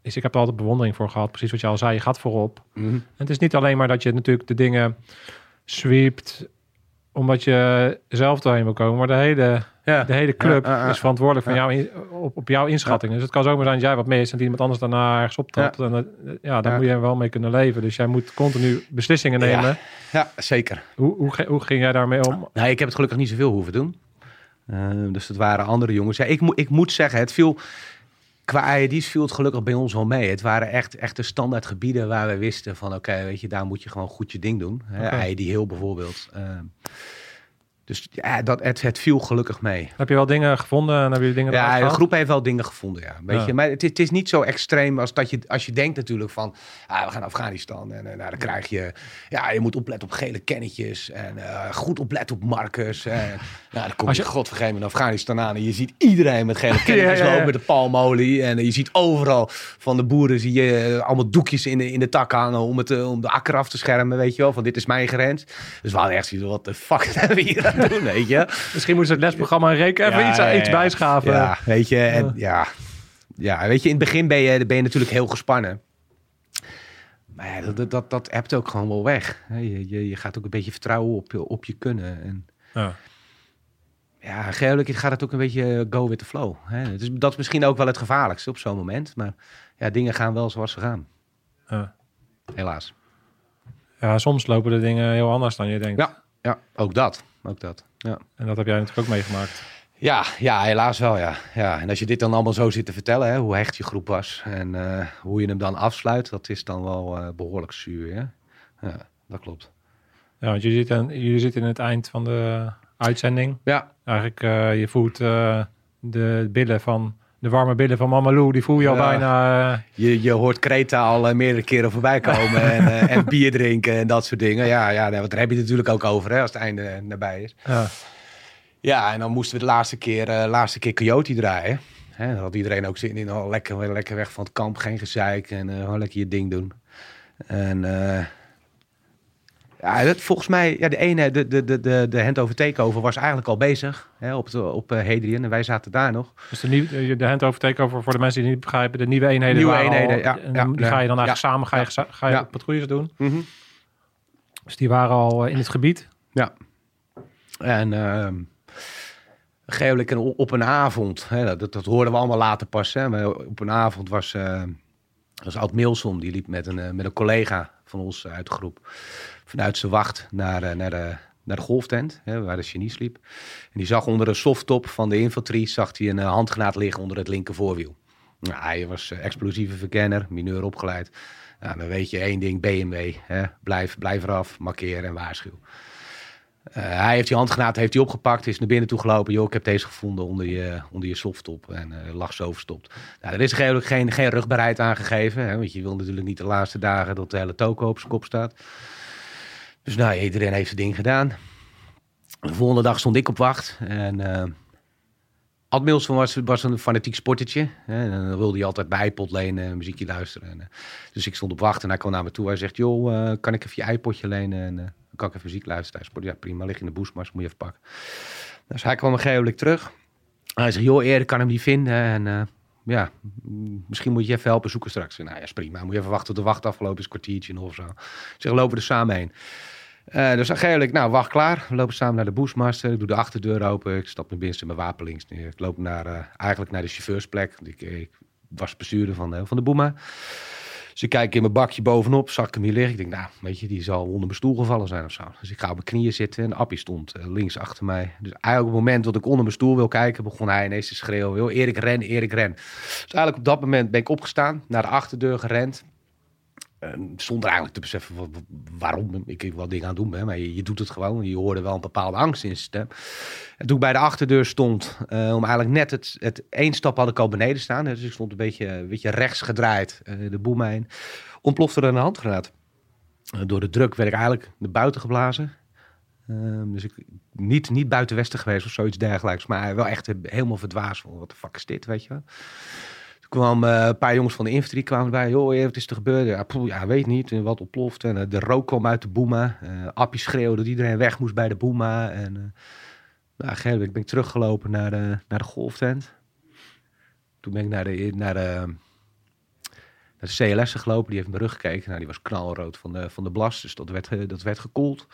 Is, ik heb er altijd bewondering voor gehad. Precies wat je al zei, je gaat voorop. Mhm. En het is niet alleen maar dat je natuurlijk de dingen sweept omdat je zelf doorheen wil komen, maar de hele, Ja. de hele club Ja, ja, ja. is verantwoordelijk van jou in- op, op jouw inschatting. Dus het kan zomaar zijn dat jij wat mist en dat iemand anders daarna ergens optrapt. En dat, ja, daar moet je wel mee kunnen leven. Dus jij moet continu beslissingen nemen. ja, zeker. Hoe, hoe, hoe ging jij daarmee om? Nee, ik heb het gelukkig niet zoveel hoeven doen. Eh, dus het waren andere jongens. Ja, ik, ik moet zeggen, het viel... Qua IED's viel het gelukkig bij ons wel mee. Het waren echt, echt de standaard gebieden waar we wisten van... oké, weet je, daar moet je gewoon goed je ding doen. Oké. IED heel bijvoorbeeld. Eh, dus ja, dat, het, het viel gelukkig mee. Heb je wel dingen gevonden en hebben jullie dingen Ja, de groep heeft wel dingen gevonden, ja. Weet Ja. je? Maar het, is- het is niet zo extreem als dat je, als je denkt natuurlijk van... Ah, we gaan naar Afghanistan en, eh, nou, dan krijg je... Ja, je moet opletten op gele kennetjes en eh, goed opletten op markers. En, (laughs) nou, dan kom Als je, je- godvergeven in Afghanistan aan en je ziet iedereen met gele (laughs) kennetjes Ja, lopen met de palmolie. En eh, je ziet overal van de boeren zie je allemaal doekjes in de, in de tak hangen om, het, om de akker af te schermen, weet je wel. Van dit is mijn grens. Dus we hadden echt zoiets wat de fuck (laughs) we hier doen, (laughs) weet je. Misschien moest het lesprogramma een reken even Ja, iets, ja, iets bijschaven. Ja, weet je, en ja. ja, weet je, in het begin ben je, ben je natuurlijk heel gespannen. Maar ja, dat, dat, dat, ook gewoon wel weg. Je, je, je gaat ook een beetje vertrouwen op, je- op je kunnen. En Ja. ja, gelukkig gaat het ook een beetje go with the flow. Hè. Dus dat is misschien ook wel het gevaarlijkste op zo'n moment. Maar ja, dingen gaan wel zoals ze gaan. Ja. Helaas. ja, soms lopen de dingen heel anders dan je denkt. Ja, ja ook dat. Ook dat. Ja. En dat heb jij natuurlijk ook meegemaakt. Ja, ja, helaas wel, ja. ja. En als je dit dan allemaal zo zit te vertellen, hè, hoe hecht je groep was en eh, hoe je hem dan afsluit, dat is dan wel eh, behoorlijk zuur, hè? Ja, dat klopt. Ja, want jullie zitten, jullie zitten in het eind van de uitzending. Ja, Eigenlijk, eh, je voelt eh, de billen van, de warme billen van Mama Lou, die voel je al Ja. bijna. eh, je, je hoort Kreta al eh, meerdere keren voorbij komen en, (laughs) eh, en bier drinken en dat soort dingen. Ja, ja daar heb je het natuurlijk ook over, hè, als het einde nabij is. ja. Ja, en dan moesten we de laatste keer, laatste keer Coyote draaien. Hè, dan had iedereen ook zin in, oh, lekker, lekker weg van het kamp, geen gezeik en lekker je ding doen. En ja, dat, volgens mij, ja, de ene, de, de, de, de, de hand over takeover was eigenlijk al bezig hè, op, op eh, Hadrian en wij zaten daar nog. Dus de, nieuw, de hand over takeover, voor de mensen die het niet begrijpen, de nieuwe eenheden. Nieuwe al- eenheden, ja, en ja, die ja, ga je dan eigenlijk samen ga je, ga je patrouilles doen. Dus die waren al eh, in het gebied. Ja. En ehm geelijk op een avond, hè, dat, dat hoorden we allemaal later pas. Hè, maar op een avond was, eh was Ad Milsom, die liep met een, eh, met een collega van ons uit de groep vanuit zijn wacht naar, eh, naar, de, naar de golftent, hè, waar de genie sliep. En die zag onder de softtop van de infanterie zag hij een eh, handgranaat liggen onder het linker voorwiel. Nou, hij was eh, explosieve verkenner, mineur opgeleid. Nou, dan weet je één ding, BMW. Hè? Blijf, blijf eraf, markeer en waarschuw. Hij heeft die handgranaat heeft hij opgepakt, is naar binnen toe gelopen. Joh, ik heb deze gevonden onder je, onder je softtop en eh, lag zo verstopt. Nou, er is eigenlijk geen, geen rugbaarheid aangegeven, hè, want je wil natuurlijk niet de laatste dagen dat de hele toko op zijn kop staat. Dus nou, iedereen heeft zijn ding gedaan. De volgende dag stond ik op wacht en eh Ad Milson was, een fanatiek sportertje. En dan wilde hij altijd bij iPod lenen en muziekje luisteren. En, eh, dus ik stond op wacht en hij kwam naar me toe. Hij zegt, joh, eh, kan ik even je iPodje lenen? En kan ik even muziek luisteren. Zegt, ja prima, lig in de boesmars, moet je even pakken. Dus hij kwam een gegeven terug. Hij zegt, joh, eerder kan hem niet vinden. En ja, misschien moet je even helpen zoeken straks. Nou ja, prima. Moet je even wachten tot de wacht afgelopen is, kwartiertje of zo. Ik zeg, lopen we er samen heen. Eh, dus eigenlijk, nou, wacht klaar. We lopen samen naar de boesmaster. Ik doe de achterdeur open. Ik stap naar binnen, zet mijn wapen links neer. Ik loop naar, eh, eigenlijk naar de chauffeursplek. Ik, ik was bestuurder van de, van de Boema. Dus ik kijk in mijn bakje bovenop, zag ik hem hier liggen. Ik denk, nou, weet je, die zal onder mijn stoel gevallen zijn of zo. Dus ik ga op mijn knieën zitten en Appie stond eh, links achter mij. Dus eigenlijk op het moment dat ik onder mijn stoel wil kijken, begon hij ineens te schreeuwen. Erik, ren, Erik, ren. Dus eigenlijk op dat moment ben ik opgestaan, naar de achterdeur gerend. En zonder eigenlijk te beseffen wa- wa- waarom ik wat dingen aan doen ben. Maar je, doet het gewoon. Je hoorde wel een bepaalde angst in stem. En toen ik bij de achterdeur stond, eh, om eigenlijk net het, het één stap had ik al beneden staan. Dus ik stond een beetje, een beetje rechts gedraaid, eh, de boem heen. Ontplofte er een handgranaat. Eh, door de druk werd ik eigenlijk naar buiten geblazen. Ehm, dus ik niet, niet buiten Westen geweest of zoiets dergelijks. Maar wel echt helemaal verdwaasd wat de fuck is dit, weet je wel. Kwamen eh, een paar jongens van de infanterie kwamen erbij. Joh, eh, wat is er gebeurd? Ja, poeh, ja weet niet. En wat ontploft. En eh, de rook kwam uit de boema. Eh Appie schreeuwde dat iedereen weg moest bij de boema. En uh, nou, gegeven ben ik teruggelopen naar de, naar de golftent. Toen ben ik naar de, naar naar de CLS gelopen. Die heeft mijn rug gekeken. Nou, die was knalrood van de, van de blas. Dus dat werd, eh, dat werd gekoeld.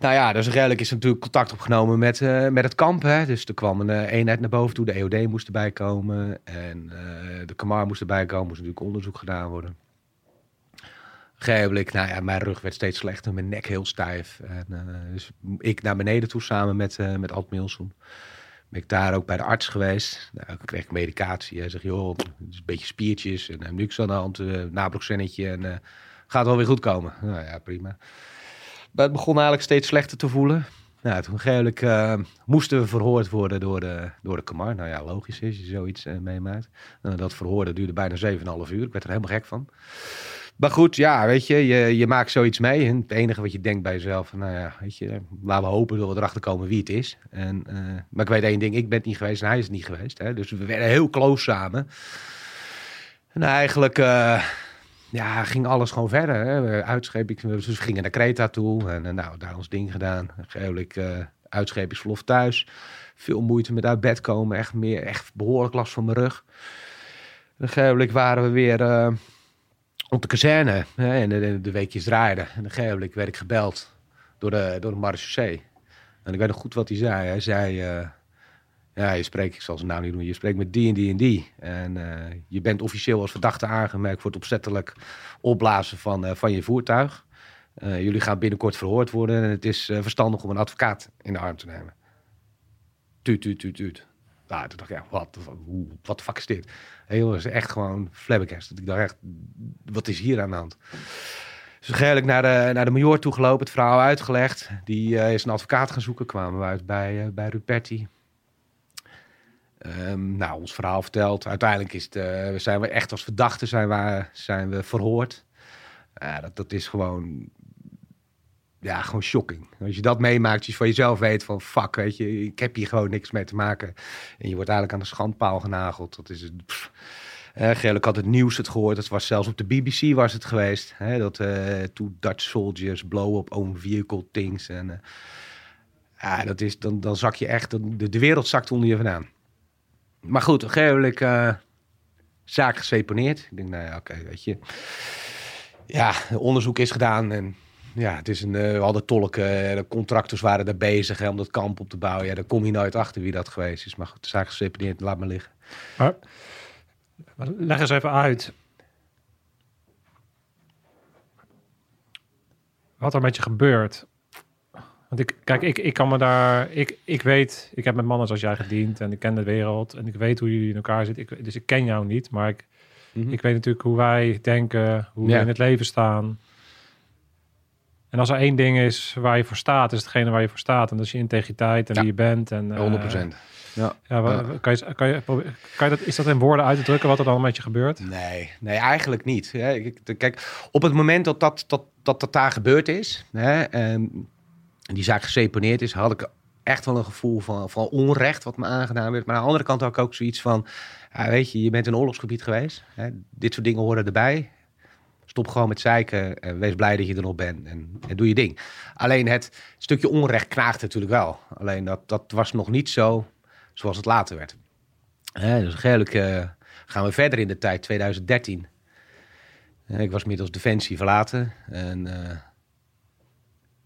Nou ja, dus redelijk is natuurlijk contact opgenomen met, eh, met het kamp. Hè. Dus er kwam een eh, eenheid naar boven toe. De EOD moest erbij komen. En eh, de Kamar moest erbij komen. Moest natuurlijk onderzoek gedaan worden. Gegeven nou ja, mijn rug werd steeds slechter. Mijn nek heel stijf. En, dus ik naar beneden toe samen met, met Ad Milsom. Ben ik daar ook bij de arts geweest. Nou, ik kreeg medicatie. Hij zegt, joh, het is een beetje spiertjes. En uh, niks aan de hand. Uh. En gaat wel weer goed komen. Nou ja, prima. Maar het begon eigenlijk steeds slechter te voelen. Nou, toen eigenlijk uh, moesten we verhoord worden door de, door de Kamar. Nou ja, logisch is, je zoiets uh, meemaakt. Uh, dat verhoorden duurde bijna 7,5 uur. Ik werd er helemaal gek van. Maar goed, ja, weet je, je, je maakt zoiets mee. En het enige wat je denkt bij jezelf, nou ja, weet je, laten we hopen dat we erachter komen wie het is. En, uh, maar ik weet één ding, ik ben het niet geweest en hij is het niet geweest. Hè? Dus we werden heel close samen. En eigenlijk, ja, ging alles gewoon verder. Hè? Uitscheep, dus we gingen naar Kreta toe en uh, nou, daar ons ding gedaan. Gelukkig uh, uitschepingsverlof thuis. veel moeite met uit bed komen. Echt, meer, echt behoorlijk last van mijn rug. Moment waren we weer eh, op de kazerne. En de, de weekjes draaiden. En moment werd ik gebeld door de, door de. En ik weet nog goed wat hij zei. Hij zei... eh, ja, je spreekt, ik zal zijn naam niet doen, je spreekt met die en die en die. En eh, je bent officieel als verdachte aangemerkt voor het opzettelijk opblazen van, eh, van je voertuig. Eh, jullie gaan binnenkort verhoord worden en het is verstandig om een advocaat in de arm te nemen. Tuut, tuut, tuut, tuut. Nou, toen dacht ik, ja, wat, wat de fuck is dit? Heel is echt gewoon flabbergasted. Ik dacht echt, wat is hier aan de hand? Dus eigenlijk naar de, naar de major toegelopen, het verhaal uitgelegd. Die is een advocaat gaan zoeken, kwamen we uit bij, bij Ruperti. Ehm, nou, ons verhaal verteld. Uiteindelijk is het, eh, zijn we echt als verdachten zijn we, zijn we verhoord. Ja, dat, dat is gewoon, ja, gewoon shocking. Als je dat meemaakt, je van jezelf weet van fuck, weet je, ik heb hier gewoon niks mee te maken. En je wordt eigenlijk aan de schandpaal genageld. Dat is het. Eh, had het nieuws het gehoord. Het was zelfs op de BBC was het geweest. Hè, dat eh two Dutch soldiers blow up own vehicle things. En, eh, ja, dat is, dan, dan zak je echt, de, de wereld zakt onder je vandaan. Maar goed, een gegeven eh, zaak geseponeerd. Ik denk, nou ja, oké, weet je. Ja, onderzoek is gedaan en ja, het is een, eh, we hadden tolken, eh, de contractors waren daar bezig om dat kamp op te bouwen. Ja, daar kom je nooit achter wie dat geweest is. Maar goed, de zaak geseponeerd, laat maar liggen. Maar leg eens even uit. Wat er met je gebeurt. Want ik, kijk, ik, ik kan me daar. Ik, ik weet, ik heb met mannen zoals jij gediend en ik ken de wereld en ik weet hoe jullie in elkaar zitten. Ik, dus ik ken jou niet, maar ik, Mhm. ik weet natuurlijk hoe wij denken, hoe Ja. we in het leven staan. En als er één ding is waar je voor staat, is hetgene waar je voor staat. En dat is je integriteit en Ja. wie je bent. En, eh, 100 procent. Ja. Ja. Kan, je, kan, je, kan je dat, is dat in woorden uit te drukken wat er dan met je gebeurt? Nee, nee, eigenlijk niet. Hè. Ik- ik- Kijk, op het moment dat dat, dat, dat, dat daar gebeurd is, hè, en die zaak geseponeerd is, had ik echt wel een gevoel van, van onrecht wat me aangedaan werd. Maar aan de andere kant had ik ook zoiets van, ja, weet je, je bent in een oorlogsgebied geweest. Hè, dit soort dingen horen erbij. Stop gewoon met zeiken en wees blij dat je er nog bent en, en doe je ding. Alleen het stukje onrecht knaagt natuurlijk wel. Alleen dat, dat was nog niet zo zoals het later werd. Hè, dus eigenlijk eh, gaan we verder in de tijd, 2013. Eh, ik was middels Defensie verlaten en eh,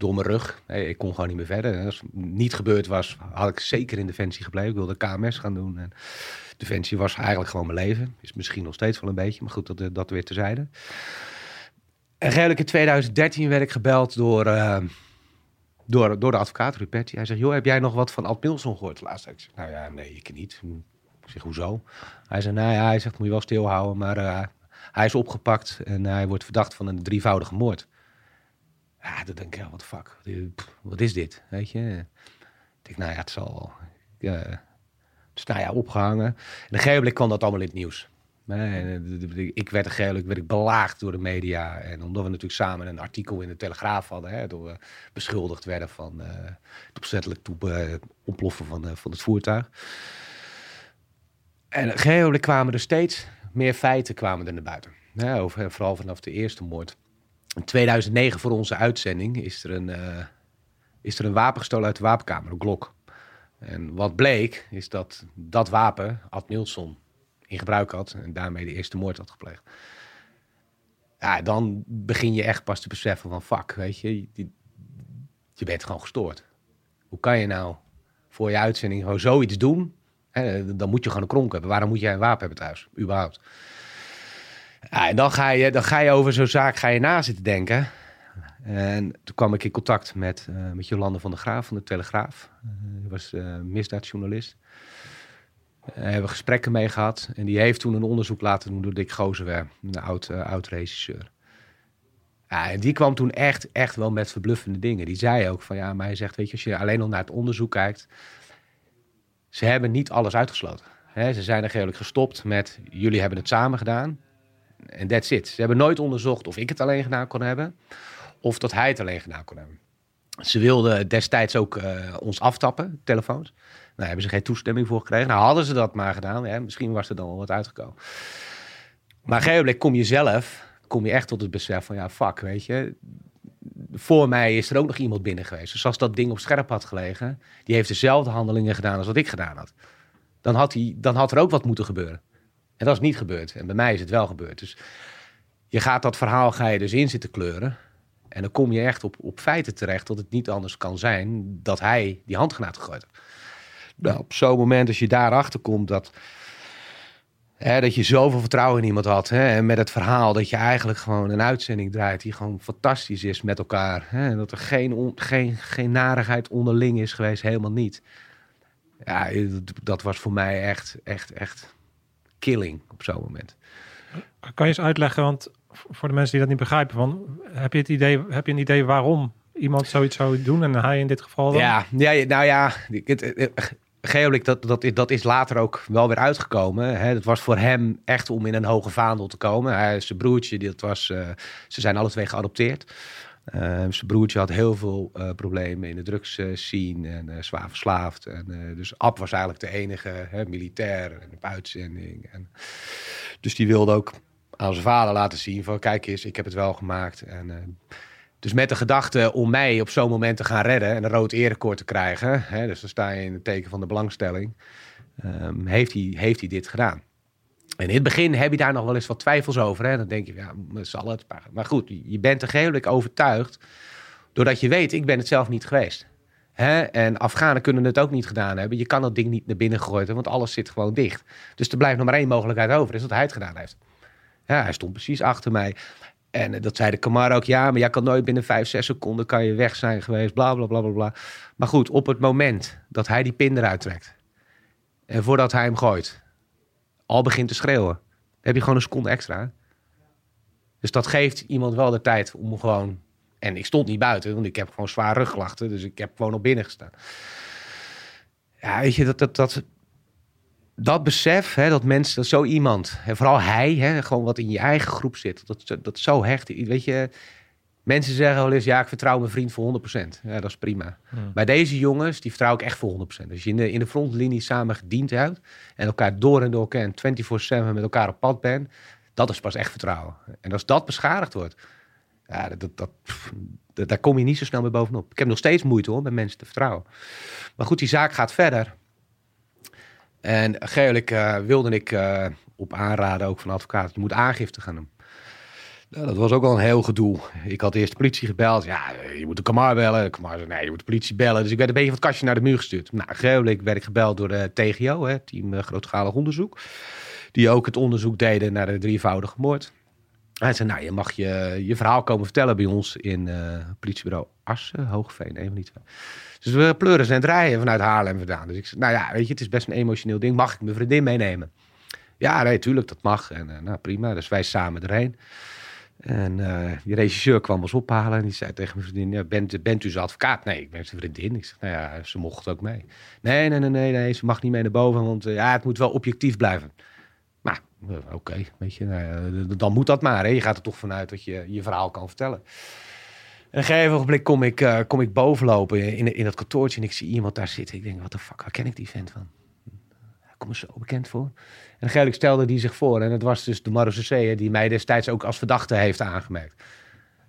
door mijn rug. ik kon gewoon niet meer verder. Als het niet gebeurd was, had ik zeker in Defensie gebleven. Ik wilde KMS gaan doen. En Defensie was eigenlijk gewoon mijn leven. Is misschien nog steeds wel een beetje, maar goed, dat, dat weer terzijde. En eigenlijk in 2013 werd ik gebeld door, eh, door, door de advocaat Ruperti. Hij zegt, joh, heb jij nog wat van Ad Milson gehoord laatst? Ik zeg, nou ja, nee, ik niet. Ik zeg, hoezo? Hij zei, nou ja, hij zegt, moet je wel stilhouden, maar eh, hij is opgepakt en hij wordt verdacht van een drievoudige moord. Ja, dan denk ik, ja, the fuck, wat is dit, weet je? Ik denk, nou ja, het zal wel. Ja, dus nou opgehangen. En een gegeven kwam dat allemaal in het nieuws. Eh, ik werd gegeven werd ik belaagd door de media. En omdat we natuurlijk samen een artikel in de Telegraaf hadden, hè, door we beschuldigd werden van eh, het opzettelijk eh, van, eh, van het voertuig. En moment kwamen er steeds meer feiten kwamen er naar buiten. Ja, over, vooral vanaf de eerste moord. In 2009 voor onze uitzending is er een, eh, is er een wapen gestolen uit de wapenkamer, een Glock. En wat bleek, is dat dat wapen Ad Nilsson in gebruik had en daarmee de eerste moord had gepleegd. Ja, dan begin je echt pas te beseffen van fuck, weet je, je, bent gewoon gestoord. Hoe kan je nou voor je uitzending gewoon zoiets doen? Dan moet je gewoon een kronk hebben. Waarom moet jij een wapen hebben thuis, überhaupt? Ja, en dan ga, je, dan ga je over zo'n zaak ga je na zitten denken. En toen kwam ik in contact met, eh, met Jolande van der Graaf van de Telegraaf. Eh, Die was eh, misdaadjournalist. Daar hebben we gesprekken mee gehad. En die heeft toen een onderzoek laten doen door Dick Gozenwer, een oud, eh, oud regisseur. Ja, en die kwam toen echt, echt wel met verbluffende dingen. Die zei ook van ja, maar hij zegt, weet je, als je alleen al naar het onderzoek kijkt, ze hebben niet alles uitgesloten. Hè, ze zijn er redelijk gestopt met, jullie hebben het samen gedaan. En that's it. Ze hebben nooit onderzocht of ik het alleen gedaan kon hebben, of dat hij het alleen gedaan kon hebben. Ze wilden destijds ook eh, ons aftappen, telefoons. Nou, hebben ze geen toestemming voor gekregen. Nou, hadden ze dat maar gedaan. Ja, misschien was er dan wel wat uitgekomen. Maar op een gegeven kom je zelf, kom je echt tot het besef van, ja, fuck, weet je. voor mij is er ook nog iemand binnen geweest. Dus als dat ding op scherp had gelegen, die heeft dezelfde handelingen gedaan als wat ik gedaan had. Dan had, hij, dan had er ook wat moeten gebeuren. En dat is niet gebeurd. En bij mij is het wel gebeurd. Dus je gaat dat verhaal ga je dus in zitten kleuren. En dan kom je echt op, op feiten terecht dat het niet anders kan zijn dat hij die handgranaat gegooid heeft. Nou, op zo'n moment als je daarachter komt dat, hè, dat je zoveel vertrouwen in iemand had. Hè, en met het verhaal dat je eigenlijk gewoon een uitzending draait die gewoon fantastisch is met elkaar. Hè, en dat er geen, geen, geen narigheid onderling is geweest, helemaal niet. Ja, dat was voor mij echt, echt, echt killing op zo'n moment. Kan je eens uitleggen, want voor de mensen die dat niet begrijpen, van, heb, je het idee, heb je een idee waarom iemand zoiets zou doen en hij in dit geval dan? Ja, ja nou ja, het, Geolik, dat, dat, dat is later ook wel weer uitgekomen. Hè. Het was voor hem echt om in een hoge vaandel te komen. Hij, zijn broertje, dat was, uh, ze zijn alle twee geadopteerd. Uh, zijn broertje had heel veel uh, problemen in de drugsscene en zwaar verslaafd. En, dus Ab was eigenlijk de enige hè, militair en op uitzending. En, dus die wilde ook aan zijn vader laten zien van kijk eens, ik heb het wel gemaakt. En, dus met de gedachte om mij op zo'n moment te gaan redden en een rood erekoord te krijgen, hè, dus dan sta je in het teken van de belangstelling, um, heeft, hij, heeft hij dit gedaan. En in het begin heb je daar nog wel eens wat twijfels over. Hè? Dan denk je, ja, zal het. Maar goed, je bent er geheel overtuigd. Doordat je weet, ik ben het zelf niet geweest. Hè? En Afghanen kunnen het ook niet gedaan hebben. Je kan dat ding niet naar binnen gooien, want alles zit gewoon dicht. Dus er blijft nog maar één mogelijkheid over, is dat hij het gedaan heeft. Ja, hij stond precies achter mij. En dat zei de Kamar ook, ja, maar jij kan nooit binnen vijf, zes seconden kan je weg zijn geweest, bla, bla, bla, bla, bla. Maar goed, op het moment dat hij die pin eruit trekt en voordat hij hem gooit, al begint te schreeuwen, heb je gewoon een seconde extra. Dus dat geeft iemand wel de tijd om gewoon... En ik stond niet buiten, want ik heb gewoon zwaar rugklachten, dus ik heb gewoon op binnen gestaan. Ja, weet je, dat, dat, dat, dat besef, hè, dat mensen, dat zo iemand, en vooral hij, hè, gewoon wat in je eigen groep zit, dat, dat zo hecht. Weet je, mensen zeggen wel eens, ja, ik vertrouw mijn vriend voor 100%. Ja, dat is prima. Hmm. Bij deze jongens, die vertrouw ik echt voor 100%. Als je in de, in de frontlinie samen gediend hebt en elkaar door en door kent, 24-7 met elkaar op pad bent, dat is pas echt vertrouwen. En als dat beschadigd wordt, ja, dat, dat, dat, daar kom je niet zo snel mee bovenop. Ik heb nog steeds moeite hoor, met mensen te vertrouwen. Maar goed, die zaak gaat verder. En geelijk uh, wilde ik uh, op aanraden ook van advocaat, je moet aangifte gaan doen. Nou, dat was ook al een heel gedoe. Ik had eerst de politie gebeld. Ja, je moet de Kamar bellen. Kamar zei, nee, je moet de politie bellen. Dus ik werd een beetje van het kastje naar de muur gestuurd. Nou, geelijk werd ik gebeld door de TGO, hè, Team uh, Grootschalig Onderzoek. Die ook het onderzoek deden naar de drievoudige moord. Hij zei, nou, je mag je, je verhaal komen vertellen bij ons in uh, politiebureau Assen, Hoogveen, een van die. Dus we pleuren zijn draaien vanuit Haarlem vandaan. Dus ik zei, nou ja, weet je, het is best een emotioneel ding. Mag ik mijn vriendin meenemen? Ja, nee, tuurlijk, dat mag. En uh, nou, prima. Dus wij samen erheen. En uh, die regisseur kwam ons ophalen en die zei tegen mijn vriendin, bent, bent u zijn advocaat? Nee, ik ben zijn vriendin. Ik zeg, nou ja, ze mocht ook mee. Nee, nee, nee, nee, nee ze mag niet mee naar boven, want uh, ja, het moet wel objectief blijven. Maar, oké, okay, weet je, nou, dan moet dat maar. Hè. Je gaat er toch vanuit dat je je verhaal kan vertellen. En een gegeven ogenblik kom ik, uh, kom ik bovenlopen in, in dat kantoortje en ik zie iemand daar zitten. Ik denk, wat de fuck, waar ken ik die vent van? Hij komt me zo bekend voor. En gelukkig stelde die zich voor. En het was dus de Marocese die mij destijds ook als verdachte heeft aangemerkt.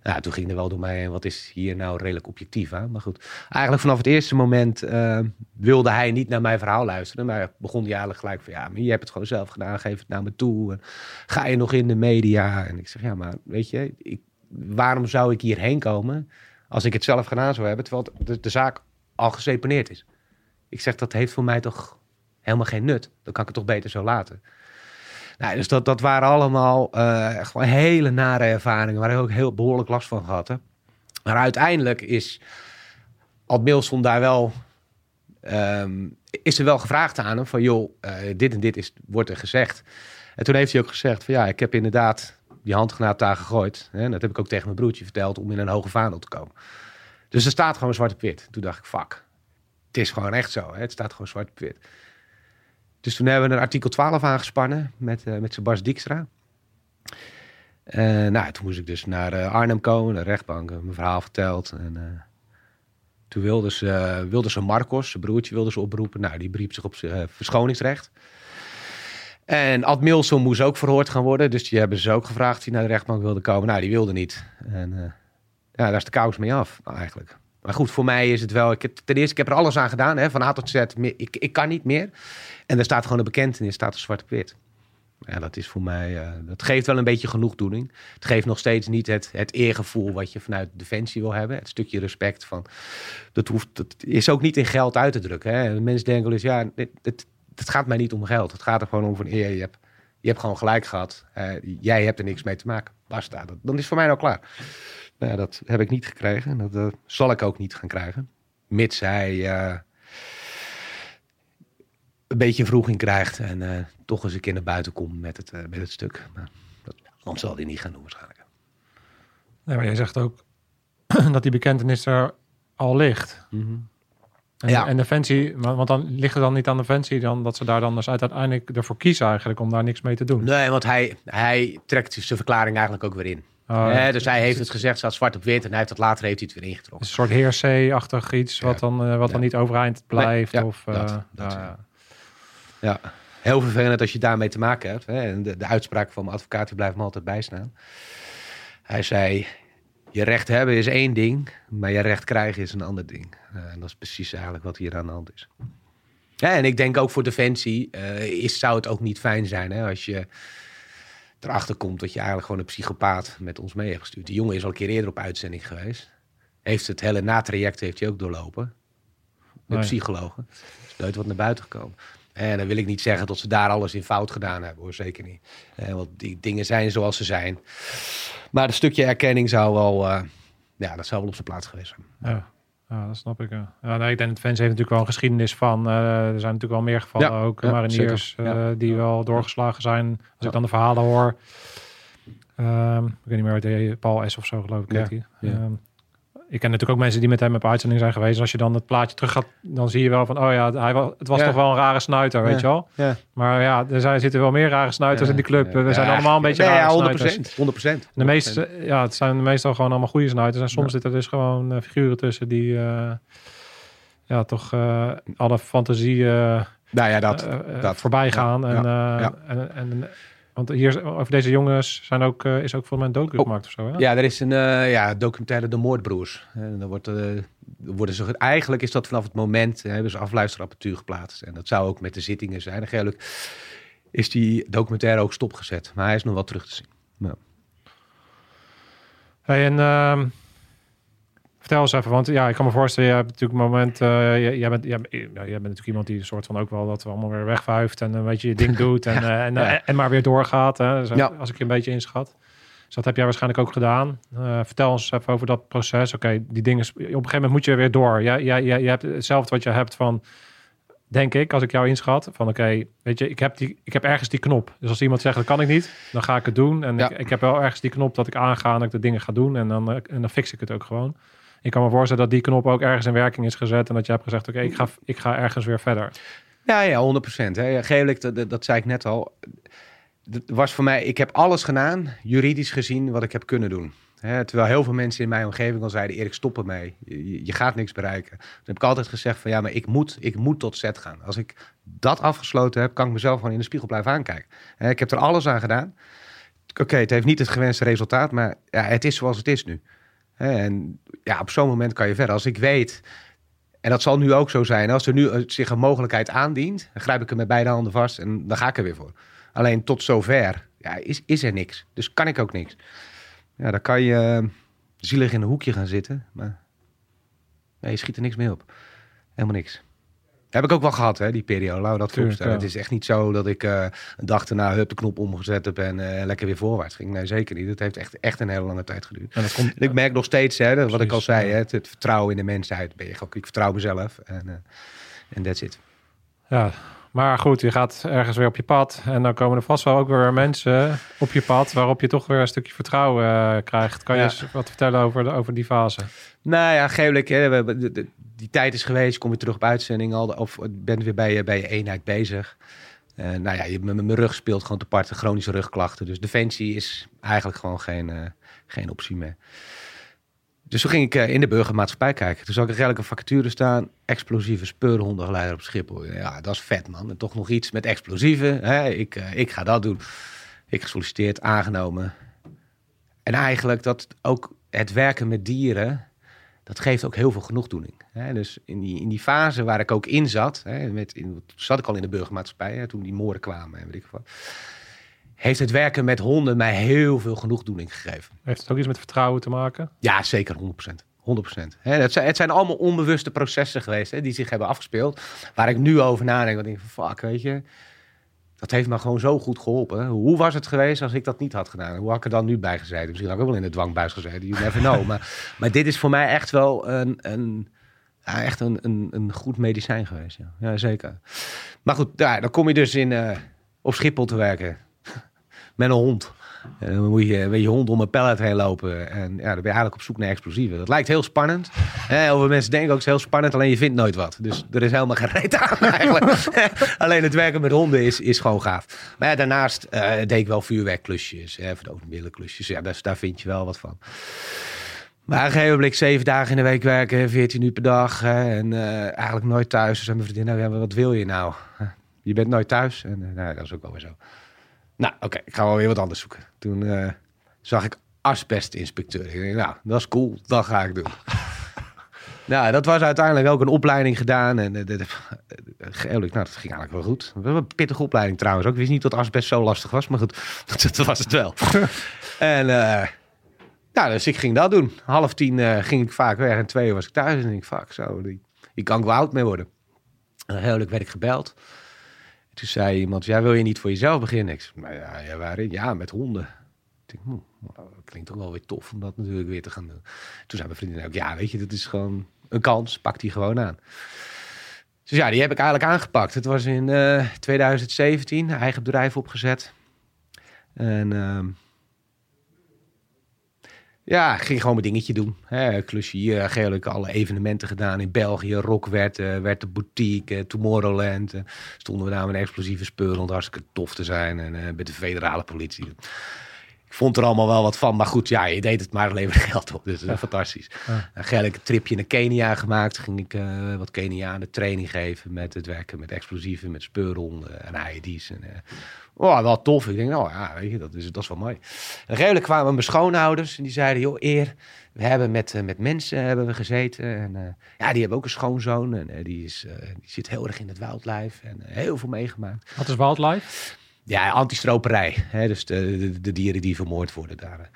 Nou, toen ging er wel door mij heen, wat is hier nou redelijk objectief aan? Maar goed, eigenlijk vanaf het eerste moment uh, wilde hij niet naar mijn verhaal luisteren. Maar begon hij eigenlijk gelijk van, ja, maar je hebt het gewoon zelf gedaan, geef het naar me toe. En ga je nog in de media? En ik zeg, ja, maar weet je, ik, waarom zou ik hierheen komen als ik het zelf gedaan zou hebben, terwijl de, de zaak al geseponeerd is? Ik zeg, dat heeft voor mij toch helemaal geen nut. Dan kan ik het toch beter zo laten. Nou, dus dat, dat waren allemaal gewoon hele nare ervaringen waar ik ook heel behoorlijk last van gehad heb. Maar uiteindelijk is Ad Milson daar wel, um, is er wel gevraagd aan hem van joh, uh, dit en dit is, wordt er gezegd. En toen heeft hij ook gezegd van ja, ik heb inderdaad die handgranaat daar gegooid. Hè, dat heb ik ook tegen mijn broertje verteld om in een hoge vaandel te komen. Dus er staat gewoon zwart op wit. Toen dacht ik, fuck, het is gewoon echt zo. Hè? Het staat gewoon zwart op wit. Dus toen hebben we een artikel 12 aangespannen met, uh, met Sebas Dijkstra. Uh, nou, toen moest ik dus naar uh, Arnhem komen, de rechtbank, mijn verhaal verteld. En toen wilde ze, wilde ze Marcos, zijn broertje, wilde ze oproepen. Nou, die beriep zich op verschoningsrecht. En Ad Milson moest ook verhoord gaan worden. Dus die hebben ze ook gevraagd of naar de rechtbank wilde komen. Nou, die wilde niet. En ja, daar is de kous mee af, eigenlijk. Maar goed, voor mij is het wel... Ik, heb- ten eerste, ik heb er alles aan gedaan, hè, van A tot Z. Ik, ik kan niet meer. En er staat gewoon een bekentenis, staat er zwart op wit. Ja, dat is voor mij... eh, dat geeft wel een beetje genoegdoening. Het geeft nog steeds niet het, het eergevoel wat je vanuit Defensie wil hebben. Het stukje respect van... Dat, hoeft, dat is ook niet in geld uit te drukken. Hè. Mensen denken wel eens, ja, het, het, gaat mij niet om geld. Het gaat er gewoon om van eer. Je hebt, je hebt gewoon gelijk gehad. Eh, jij hebt er niks mee te maken. Basta. Dan is voor mij nou klaar. Nou, ja, dat heb ik niet gekregen. En dat eh, zal ik ook niet gaan krijgen. Mits hij eh, een beetje vroeging krijgt. En eh, toch eens een keer naar buiten komt met het, met het stuk. Maar dat, zal hij niet gaan doen waarschijnlijk. Nee, maar jij zegt ook (clears throat) dat die bekentenis er al ligt. En, Ja. en Defensie, want dan ligt het dan niet aan Defensie, dan dat ze daar dan dus uiteindelijk ervoor kiezen eigenlijk om daar niks mee te doen. Nee, want hij, hij trekt zijn verklaring eigenlijk ook weer in. Oh, dus hij heeft het gezegd, staat zwart op wit. En hij heeft het later heeft hij het weer ingetrokken. een soort heersee-achtig iets wat, Ja. dan, eh, wat dan niet overeind blijft. ja, of, eh, dat- dat, ja, heel vervelend als je daarmee te maken hebt. Hè. En de, de uitspraak van mijn advocaat die blijft me altijd bijstaan. Hij zei, je recht hebben is één ding, maar je recht krijgen is een ander ding. Eh, en dat is precies eigenlijk wat hier aan de hand is. Ja, en ik denk ook voor Defensie is, zou het ook niet fijn zijn hè, als je erachter komt dat je eigenlijk gewoon een psychopaat met ons mee hebt gestuurd. Die jongen is al een keer eerder op uitzending geweest. Heeft het hele natraject heeft hij ook doorlopen. Met Nee. psychologen. is nooit wat naar buiten gekomen. En dan wil ik niet zeggen dat ze daar alles in fout gedaan hebben, hoor. Zeker niet. Eh, want die dingen zijn zoals ze zijn. Maar een stukje erkenning zou wel, eh, ja, dat zou wel op zijn plaats geweest zijn. Ja. Ja, dat snap ik. Ja. Ja, nee, ik denk dat Fans heeft natuurlijk wel een geschiedenis van. eh, er zijn natuurlijk wel meer gevallen Ja, ook. ja, mariniers eh, die wel doorgeslagen zijn. Als ik dan de verhalen hoor. Ehm, ik weet niet meer heet, Paul S. of zo geloof ik. Ja, ik ken natuurlijk ook mensen die met hem op uitzending zijn geweest. Als je dan het plaatje terug gaat, dan zie je wel van... Oh ja, hij was, het was Ja. toch wel een rare snuiter, weet je wel. Maar ja, er zijn, zitten wel meer rare snuiters in die club. We zijn allemaal een beetje nee, rare ja, 100 snuiters. 100 De meeste, ja, het zijn meestal gewoon allemaal goede snuiters. En soms zitten er dus gewoon eh, figuren tussen die eh, ja, toch eh, alle fantasie Nou ja, dat. dat. voorbij gaan. En. En, en, want hier over deze jongens zijn ook, eh, is ook voor mij een docu Oh. gemaakt of zo. Hè? Ja, er is een eh, ja, documentaire De Moordbroers. En dan wordt, eh, worden ze, eigenlijk is dat vanaf het moment, eh, hebben ze afluisterapparatuur geplaatst. En dat zou ook met de zittingen zijn. En eigenlijk is die documentaire ook stopgezet. Maar hij is nog wel terug te zien. Hey, en ehm, vertel eens even, want ja, ik kan me voorstellen, je hebt natuurlijk een moment, eh, jij, jij bent, jij, bent natuurlijk iemand die een soort van ook wel dat we allemaal weer wegvuift en een beetje je ding (laughs) doet en, eh, en, ja. en maar weer doorgaat, hè, Dus, Ja. als ik je een beetje inschat. Dus dat heb jij waarschijnlijk ook gedaan. Eh, vertel ons even over dat proces. Oké, die dingen, op een gegeven moment moet je weer door. Jij, jij, jij, jij hebt hetzelfde wat je hebt van, denk ik, als ik jou inschat, van oké, weet je, ik heb, die, ik heb ergens die knop. Dus als iemand zegt, dat kan ik niet, dan ga ik het doen. En ik, ik heb wel ergens die knop dat ik aanga en dat ik de dingen ga doen. En dan, eh, en dan fix ik het ook gewoon. Ik kan me voorstellen dat die knop ook ergens in werking is gezet. En dat je hebt gezegd, oké, ik, ga, ik ga ergens weer verder. Ja, ja, 100 procent. Geelijk, dat, dat, dat zei ik net al. Het was voor mij, ik heb alles gedaan, juridisch gezien, wat ik heb kunnen doen. Hè, terwijl heel veel mensen in mijn omgeving al zeiden, Erik, stop ermee. Je, je gaat niks bereiken. Dan heb ik altijd gezegd van, ja, maar ik moet, ik moet tot zet gaan. Als ik dat afgesloten heb, kan ik mezelf gewoon in de spiegel blijven aankijken. Hè, ik heb er alles aan gedaan. Oké, het heeft niet het gewenste resultaat, maar ja, het is zoals het is nu. En ja, op zo'n moment kan je verder. Als ik weet, en dat zal nu ook zo zijn, als er nu eh, zich een mogelijkheid aandient, dan grijp ik hem met beide handen vast en dan ga ik er weer voor. Alleen tot zover ja, is, is er niks. Dus kan ik ook niks. Ja, dan kan je eh, zielig in een hoekje gaan zitten, maar je schiet er niks mee op. Helemaal niks. Heb ik ook wel gehad, hè, die periode. Laten we dat Tuurlijk, voorstellen. ja. Het is echt niet zo dat ik eh, een dag daarna hup de knop omgezet heb en eh, lekker weer voorwaarts ging. Nee, zeker niet. Het heeft echt, echt een hele lange tijd geduurd. En dat komt, En ik merk nog steeds, hè, dat wat ik al zei, hè, het, het vertrouwen in de mensheid. Ben je, ik vertrouw mezelf en en that's it. ja, maar goed, je gaat ergens weer op je pad. En dan komen er vast wel ook weer mensen op je pad... waarop je toch weer een stukje vertrouwen krijgt. Kan je Ja. eens wat vertellen over, de, over die fase? Nou ja, geelijk, die tijd is geweest, kom je terug op uitzending al, of bent weer bij je, bij je eenheid bezig. Eh, nou ja, je, mijn rug speelt gewoon te part, chronische rugklachten. Dus defensie is eigenlijk gewoon geen, eh, geen optie meer. Dus toen ging ik eh, in de burgermaatschappij kijken. Toen zag ik eigenlijk een vacature staan. Explosieve speurhondengeleider op Schiphol. Ja, dat is vet man. En toch nog iets met explosieven. Ik, ik ga dat doen. Ik gesolliciteerd, aangenomen. En eigenlijk dat ook het werken met dieren, dat geeft ook heel veel genoegdoening. Hè? Dus in die, in die fase waar ik ook in zat, hè, met, in, toen zat ik al in de burgermaatschappij, hè, toen die moorden kwamen en weet ik wat. Heeft het werken met honden mij heel veel genoegdoening gegeven. Heeft het ook iets met vertrouwen te maken? Ja, zeker 100%. 100%. Hè, het, zijn, het zijn allemaal onbewuste processen geweest hè, die zich hebben afgespeeld. Waar ik nu over nadenk. Want ik denk van fuck, weet je. Dat heeft me gewoon zo goed geholpen. Hoe was het geweest als ik dat niet had gedaan? Hoe had ik er dan nu bij gezeten? Misschien had ik ook wel in de dwangbuis gezeten. You never know. (laughs) maar, maar dit is voor mij echt wel een, een, ja, echt een, een, een goed medicijn geweest. Ja, ja zeker. Maar goed, daar, dan kom je dus in, uh, op Schiphol te werken. (laughs) Met een hond. En dan moet je met je hond om een pallet heen lopen. En ja, dan ben je eigenlijk op zoek naar explosieven. Dat lijkt heel spannend. (laughs) Heel veel mensen denken ook, het is heel spannend, alleen je vindt nooit wat. Dus er is helemaal geen reet aan (laughs) eigenlijk. (laughs) alleen het werken met honden is, is gewoon gaaf. Maar ja, daarnaast uh, deed ik wel vuurwerkklusjes, hè, verdoofmiddenklusjes. Ja, daar, daar vind je wel wat van. Maar gegeven moment zeven dagen in de week werken, 14 uur per dag. Hè, en uh, eigenlijk nooit thuis. Dus mijn vriendin, nou, ja, wat wil je nou? Je bent nooit thuis. En nou, dat is ook wel weer zo. Nou, oké, okay, ik ga wel weer wat anders zoeken. Toen uh, zag ik asbestinspecteur. Ik dacht, nou, dat is cool, dat ga ik doen. (laughs) nou, dat was uiteindelijk ook een opleiding gedaan. En uh, nou, dat ging eigenlijk wel goed. Een pittige opleiding trouwens ook. Ik wist niet dat asbest zo lastig was, maar goed, (laughs) dat, was het wel. (laughs) en uh, nou, dus ik ging dat doen. Half tien uh, ging ik vaak weg en twee uur was ik thuis. En ik fuck, zo, die, die kan ik wel oud mee worden. En heerlijk werd ik gebeld. Toen zei iemand, ja, wil je niet voor jezelf beginnen? Ik zei, nou ja, ja, waarin? Ja, met honden. Ik denk, hm, dat klinkt toch wel weer tof om dat natuurlijk weer te gaan doen. Toen zei mijn vriendin ook, ja, weet je, dat is gewoon een kans. Pak die gewoon aan. Dus ja, die heb ik eigenlijk aangepakt. Het was in uh, 2017, eigen bedrijf opgezet. En uh, ja, ging gewoon mijn dingetje doen. Hè, klusje hier, gelukkig alle evenementen gedaan in België. Rock werd, uh, werd de boutique, uh, Tomorrowland. Uh, stonden we daar met explosieve spullen om hartstikke tof te zijn. En met de federale politie. Ik vond er allemaal wel wat van. Maar goed, ja, je deed het maar leverde geld op. Dus fantastisch. Ja. een tripje naar Kenia gemaakt. Ging ik wat Kenianen training geven met het werken met explosieven, met speurhonden en IED's. En, Oh, wel tof. Ik denk, nou ja, weet je, dat is, dat is wel mooi. En redelijk kwamen mijn schoonouders en die zeiden, joh, eer, we hebben met, uh, met mensen hebben we gezeten. En uh, ja, die hebben ook een schoonzoon en uh, die, is, die zit heel erg in het wildlife en heel veel meegemaakt. Wat is wildlife? Ja, antistroperij. Hè, dus de, de, de, dieren die vermoord worden daar.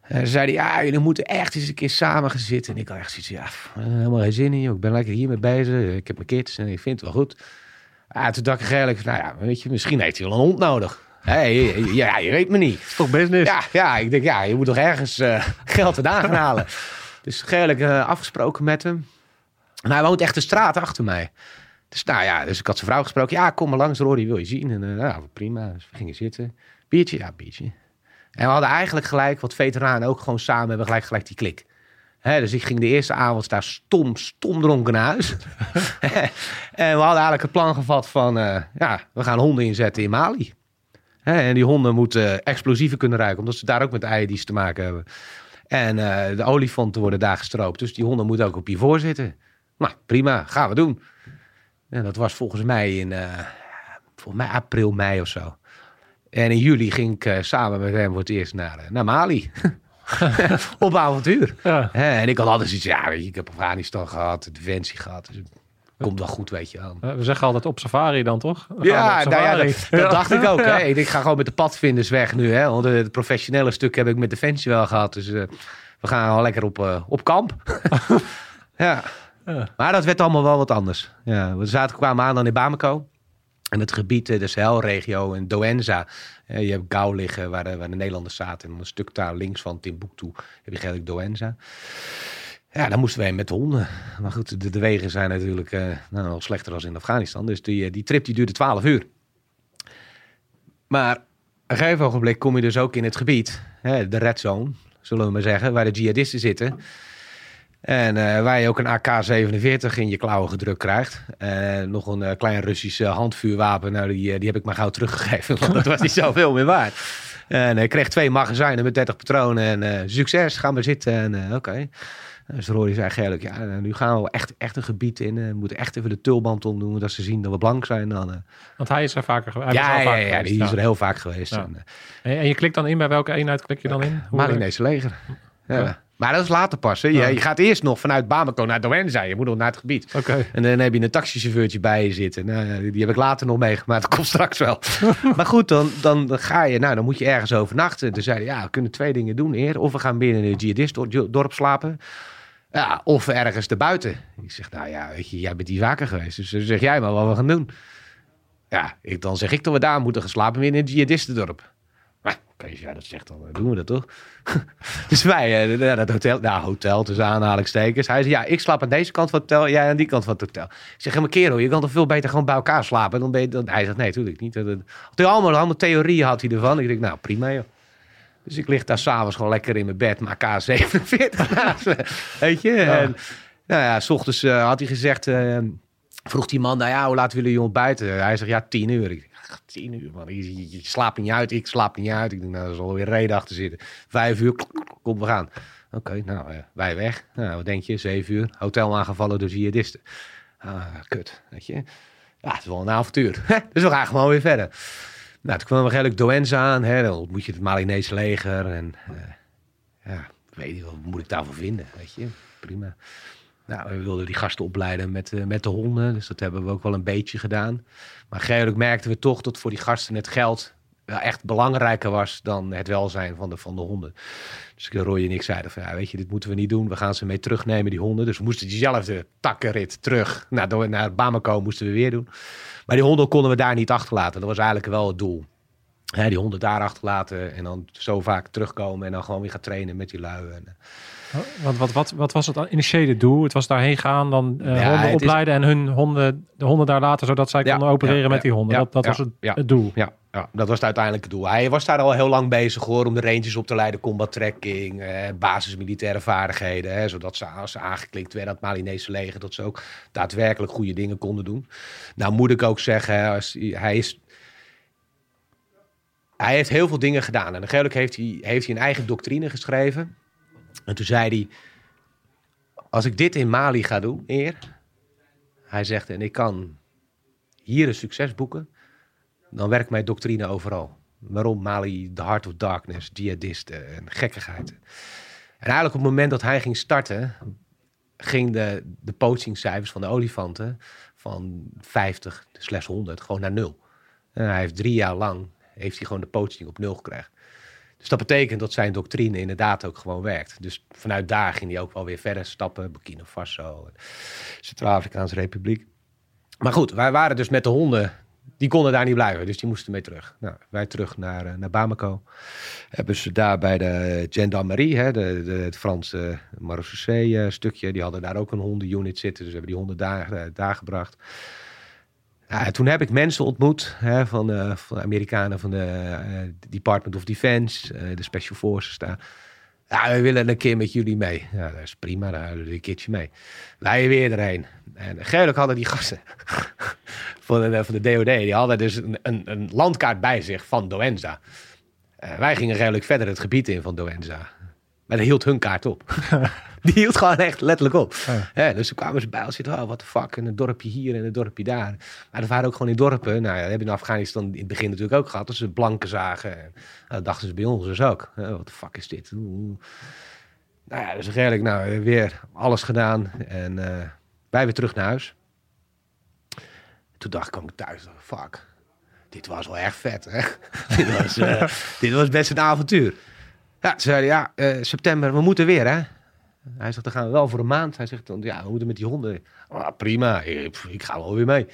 En ze zeiden, ja, jullie moeten echt eens een keer samen gaan zitten. En ik had echt zoiets, ja, helemaal geen zin in, joh. Ik ben lekker hiermee bezig. Ik heb mijn kids en ik vind het wel goed. Ja, toen dacht ik eigenlijk, nou ja, weet je, misschien heeft hij wel een hond nodig. Hey, ja, je weet me niet. is toch business? Ja, ja, ik denk, ja, je moet toch ergens uh, (laughs) geld vandaan gaan halen. (laughs) dus gelijk uh, afgesproken met hem. En hij woont echt de straat achter mij. Dus nou ja, dus ik had zijn vrouw gesproken. Ja, kom maar langs, Rory, wil je zien? En uh, nou, prima. Dus we gingen zitten. Biertje? Ja, biertje. En we hadden eigenlijk gelijk, wat veteranen ook gewoon samen hebben, gelijk, gelijk die klik. He, dus ik ging de eerste avond daar stom, stom dronken naar huis. (laughs) en we hadden eigenlijk het plan gevat van, uh, ja, we gaan honden inzetten in Mali. He, en die honden moeten explosieven kunnen ruiken, omdat ze daar ook met eidies te maken hebben. En uh, de olifanten worden daar gestroopt, dus die honden moeten ook op je voor zitten. Nou, prima, gaan we doen. En dat was volgens mij in uh, volgens mij april, mei of zo. En in juli ging ik samen met hem voor het eerst naar, naar Mali. (laughs) (laughs) op avontuur. Ja. en ik had altijd zoiets, ja, weet je, ik heb Afghanistan gehad, Defensie gehad. Dus komt wel goed, weet je wel. We zeggen altijd op safari dan, toch? Ja, nou ja, dat, dat dacht ik ook. Hè. Ik ga gewoon met de padvinders weg nu. Hè. Want het professionele stuk heb ik met Defensie wel gehad. Dus uh, we gaan al lekker op, uh, op kamp. (laughs) ja. ja. Maar dat werd allemaal wel wat anders. Ja, we zaten, kwamen aan dan in Bamako. En het gebied, de Sahelregio en Doenza. Je hebt Gauw liggen waar de, waar de Nederlanders zaten. En een stuk daar links van Timbuktu heb je eigenlijk Doenza. Ja, dan moesten wij met de honden. Maar goed, de, wegen zijn natuurlijk uh, nou, nog slechter dan in Afghanistan. Dus die, die trip die duurde 12 uur. Maar een gegeven ogenblik kom je dus ook in het gebied, hè, de red zone, zullen we maar zeggen, waar de jihadisten zitten. En uh, waar je ook een AK-47 in je klauwen gedrukt krijgt. Uh, nog een uh, klein Russisch handvuurwapen. Nou, die, die heb ik maar gauw teruggegeven. (laughs) Want dat was niet zoveel meer waard. En ik kreeg twee magazijnen met 30 patronen. En succes, gaan we zitten. En oké. Okay. Dus Rory zei eigenlijk, ja, nu gaan we echt, echt een gebied in. we moeten echt even de tulband omdoen, dat ze zien dat we blank zijn. Dan, Want hij is er vaker geweest. Ja, ja, vaker ja, die is er heel vaak geweest. En, en, je klikt dan in, bij welke eenheid klik je dan in? Malinese leger. Ja. Maar dat is later pas. Hè. Je, gaat eerst nog vanuit Bamako naar Douenza. Je moet nog naar het gebied. Oké. En dan heb je een taxichauffeurtje bij je zitten. Nou, die heb ik later nog meegemaakt. Dat komt straks wel. (laughs) maar goed, dan, dan, dan ga je. Nou, dan moet je ergens overnachten. Toen zeiden ja, we kunnen twee dingen doen. Eer. Of we gaan binnen in een jihadist-dorp slapen. Ja, of ergens erbuiten. Ik zeg, nou ja, weet je, jij bent hier vaker geweest. Dus dan zeg jij maar wat we gaan doen. Ja, ik, dan zeg ik dat we daar moeten gaan slapen in een jihadistendorp. Als jij dat zegt, dan eh, doen we dat toch? (laughs) dus wij, eh, naar dat hotel, nou hotel tussen aanhalingstekens. Hij zei, ja, ik slaap aan deze kant van het hotel, jij aan die kant van het hotel. Ik zeg, maar kerel, je kan toch veel beter gewoon bij elkaar slapen? Dan ben je, dan... Hij zegt, nee, natuurlijk niet. Had allemaal, allemaal theorieën had hij ervan. Ik denk, nou, prima joh. Dus ik lig daar s'avonds gewoon lekker in mijn bed, maar K47 (laughs) naast me. Weet je? En, nou ja, s ochtends eh, had hij gezegd, vroeg die man, nou ja, hoe laat willen jullie ontbijten? Hij zegt, ja, tien uur. Ik denk, "Ach, tien uur, man. Je, je- je slaapt niet uit, ik slaap niet uit. Ik denk, nou, er zal weer reden achter zitten. Vijf uur, kom, we gaan. Oké, nou, eh, wij weg. Nou, wat denk je? Zeven uur, hotel aangevallen door jihadisten. Ah, kut, weet je. Ja, het is wel een avontuur. (laughs) dus we gaan gewoon weer verder. Nou, toen kwamen we redelijk Douenza aan. Hè. Dan ontmoet je het Malinese leger. En eh, ja, weet niet, wat moet ik daarvoor vinden? Weet je, prima. Nou, we wilden die gasten opleiden met, eh, met de honden. Dus dat hebben we ook wel een beetje gedaan. Maar gelijk merkten we toch dat voor die gasten het geld wel echt belangrijker was dan het welzijn van de, van de honden. Dus Roy en ik zeiden van, ja, weet je, dit moeten we niet doen. We gaan ze mee terugnemen, die honden. Dus we moesten diezelfde takkenrit terug naar, naar Bamako moesten we weer doen. Maar die honden konden we daar niet achterlaten. Dat was eigenlijk wel het doel. Die honden daar achterlaten en dan zo vaak terugkomen en dan gewoon weer gaan trainen met die lui. En, eh, Want wat, wat, wat was het initiële doel? Het was daarheen gaan, dan eh, Ja, honden is- opleiden en hun honden, de honden daar laten, zodat zij Ja, konden opereren ja, met die honden. dat dat was het, doel. Ja, ja, dat was het uiteindelijke doel. Hij was daar al heel lang bezig hoor, om de ranges op te leiden, combat trekking, eh, basismilitaire vaardigheden. Hè, zodat ze als ze aangeklikt werden aan het Malinese leger, dat ze ook daadwerkelijk goede dingen konden doen. Nou moet ik ook zeggen, hè, als, hij is... Hij heeft heel veel dingen gedaan. En eigenlijk heeft hij, heeft hij een eigen doctrine geschreven. En toen zei hij, als ik dit in Mali ga doen, eer... Hij zegt, en ik kan hier een succes boeken dan werkt mijn doctrine overal. Waarom Mali, the heart of darkness, jihadisten en gekkigheid. En eigenlijk op het moment dat hij ging starten, ging de, de poachingcijfers van de olifanten van 50 slash 100 gewoon naar nul. En hij heeft drie jaar lang, heeft hij gewoon de poaching op nul gekregen. Dus dat betekent dat zijn doctrine inderdaad ook gewoon werkt. Dus vanuit daar ging hij ook wel weer verder stappen. Burkina Faso, Centraal-Afrikaanse Republiek. Maar goed, wij waren dus met de honden. Die konden daar niet blijven, dus die moesten mee terug. Nou, wij terug naar, eh, naar Bamako. Hebben ze daar bij de gendarmerie, hè, de, de, het Franse marechaussee eh, stukje. Die hadden daar ook een hondenunit zitten, dus hebben die honden daar, eh, daar gebracht. Ja, en toen heb ik mensen ontmoet hè, van, eh, van de Amerikanen van de eh, Department of Defense, eh, de Special Forces daar. Ja, we willen een keer met jullie mee. Ja, dat is prima, dan houden we een keertje mee. Wij weer erheen. En gelukkig hadden die gasten (laughs) van de, van de DOD, die hadden dus een, een, een landkaart bij zich van Doenza. Eh, wij gingen redelijk verder het gebied in van Doenza. Maar dat hield hun kaart op. (laughs) die hield gewoon echt letterlijk op. Ja. Dus toen kwamen ze bij ons zitten, oh, wat de fuck, en een dorpje hier en een dorpje daar. Maar er waren ook gewoon in dorpen, nou ja, dat heb je in Afghanistan in het begin natuurlijk ook gehad, dat ze blanken zagen. En, nou, dat dachten ze bij ons dus ook. Wat de fuck is dit? Oeh. Nou ja, dus eigenlijk nou, weer alles gedaan en eh, wij weer terug naar huis. Toen dacht ik, kwam ik thuis, fuck, dit was wel erg vet, hè? (laughs) dit, was, eh, (laughs) dit was best een avontuur. Ja, ze zeiden, ja, eh, september, we moeten weer, hè? Hij zegt, dan gaan we wel voor een maand. Hij zegt, dan, ja, we moeten met die honden. Ah, prima, ik, ga wel weer mee.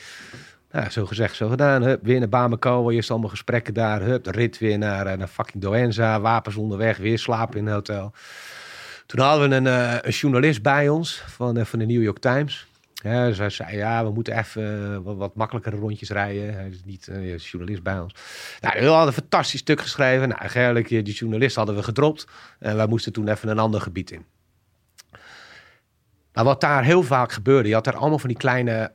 Nou, zo gezegd, zo gedaan. Hup, weer naar Bamako, eerst allemaal gesprekken daar. Hup, de rit weer naar, eh, naar fucking Doenza, wapens onderweg, weer slapen in een hotel. Toen hadden we een, eh, een journalist bij ons van, van de New York Times. Ja, dus hij zei, ja, we moeten even eh, wat, wat makkelijkere rondjes rijden. Hij is niet eh, journalist bij ons. Nou, we hadden een fantastisch stuk geschreven. Nou, eigenlijk, eh, die journalist hadden we gedropt. En wij moesten toen even een ander gebied in. Nou, wat daar heel vaak gebeurde, je had daar allemaal van die kleine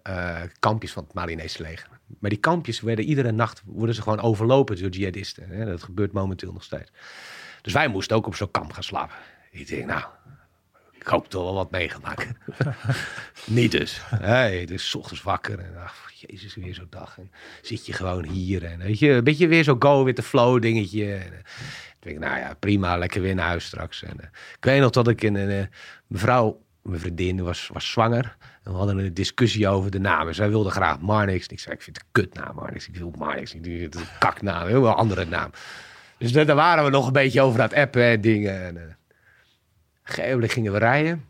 kampjes van het Malinese leger. Maar die kampjes werden iedere nacht worden ze gewoon overlopen door jihadisten. Hè? Dat gebeurt momenteel nog steeds. Dus wij moesten ook op zo'n kamp gaan slapen. Ik denk, nou, ik hoop toch wel wat mee gaan maken. (laughs) Niet dus. Dus ochtends wakker en ach, jezus, weer zo'n dag. En zit je gewoon hier en weet je, een beetje weer zo go with the flow dingetje. En, eh, Toen denk ik, nou ja, prima, lekker weer naar huis straks. En, eh, ik weet nog dat ik in een uh, mevrouw, mijn vriendin, was, was zwanger. En we hadden een discussie over de namen. Zij wilde graag Marnix. Ik zei, ik vind het een kutnaam, Marnix. Ik wil Marnix. Ik vind het een kaknaam, een andere naam. Dus daar waren we nog een beetje over aan het appen en dingen. En, gingen we rijden.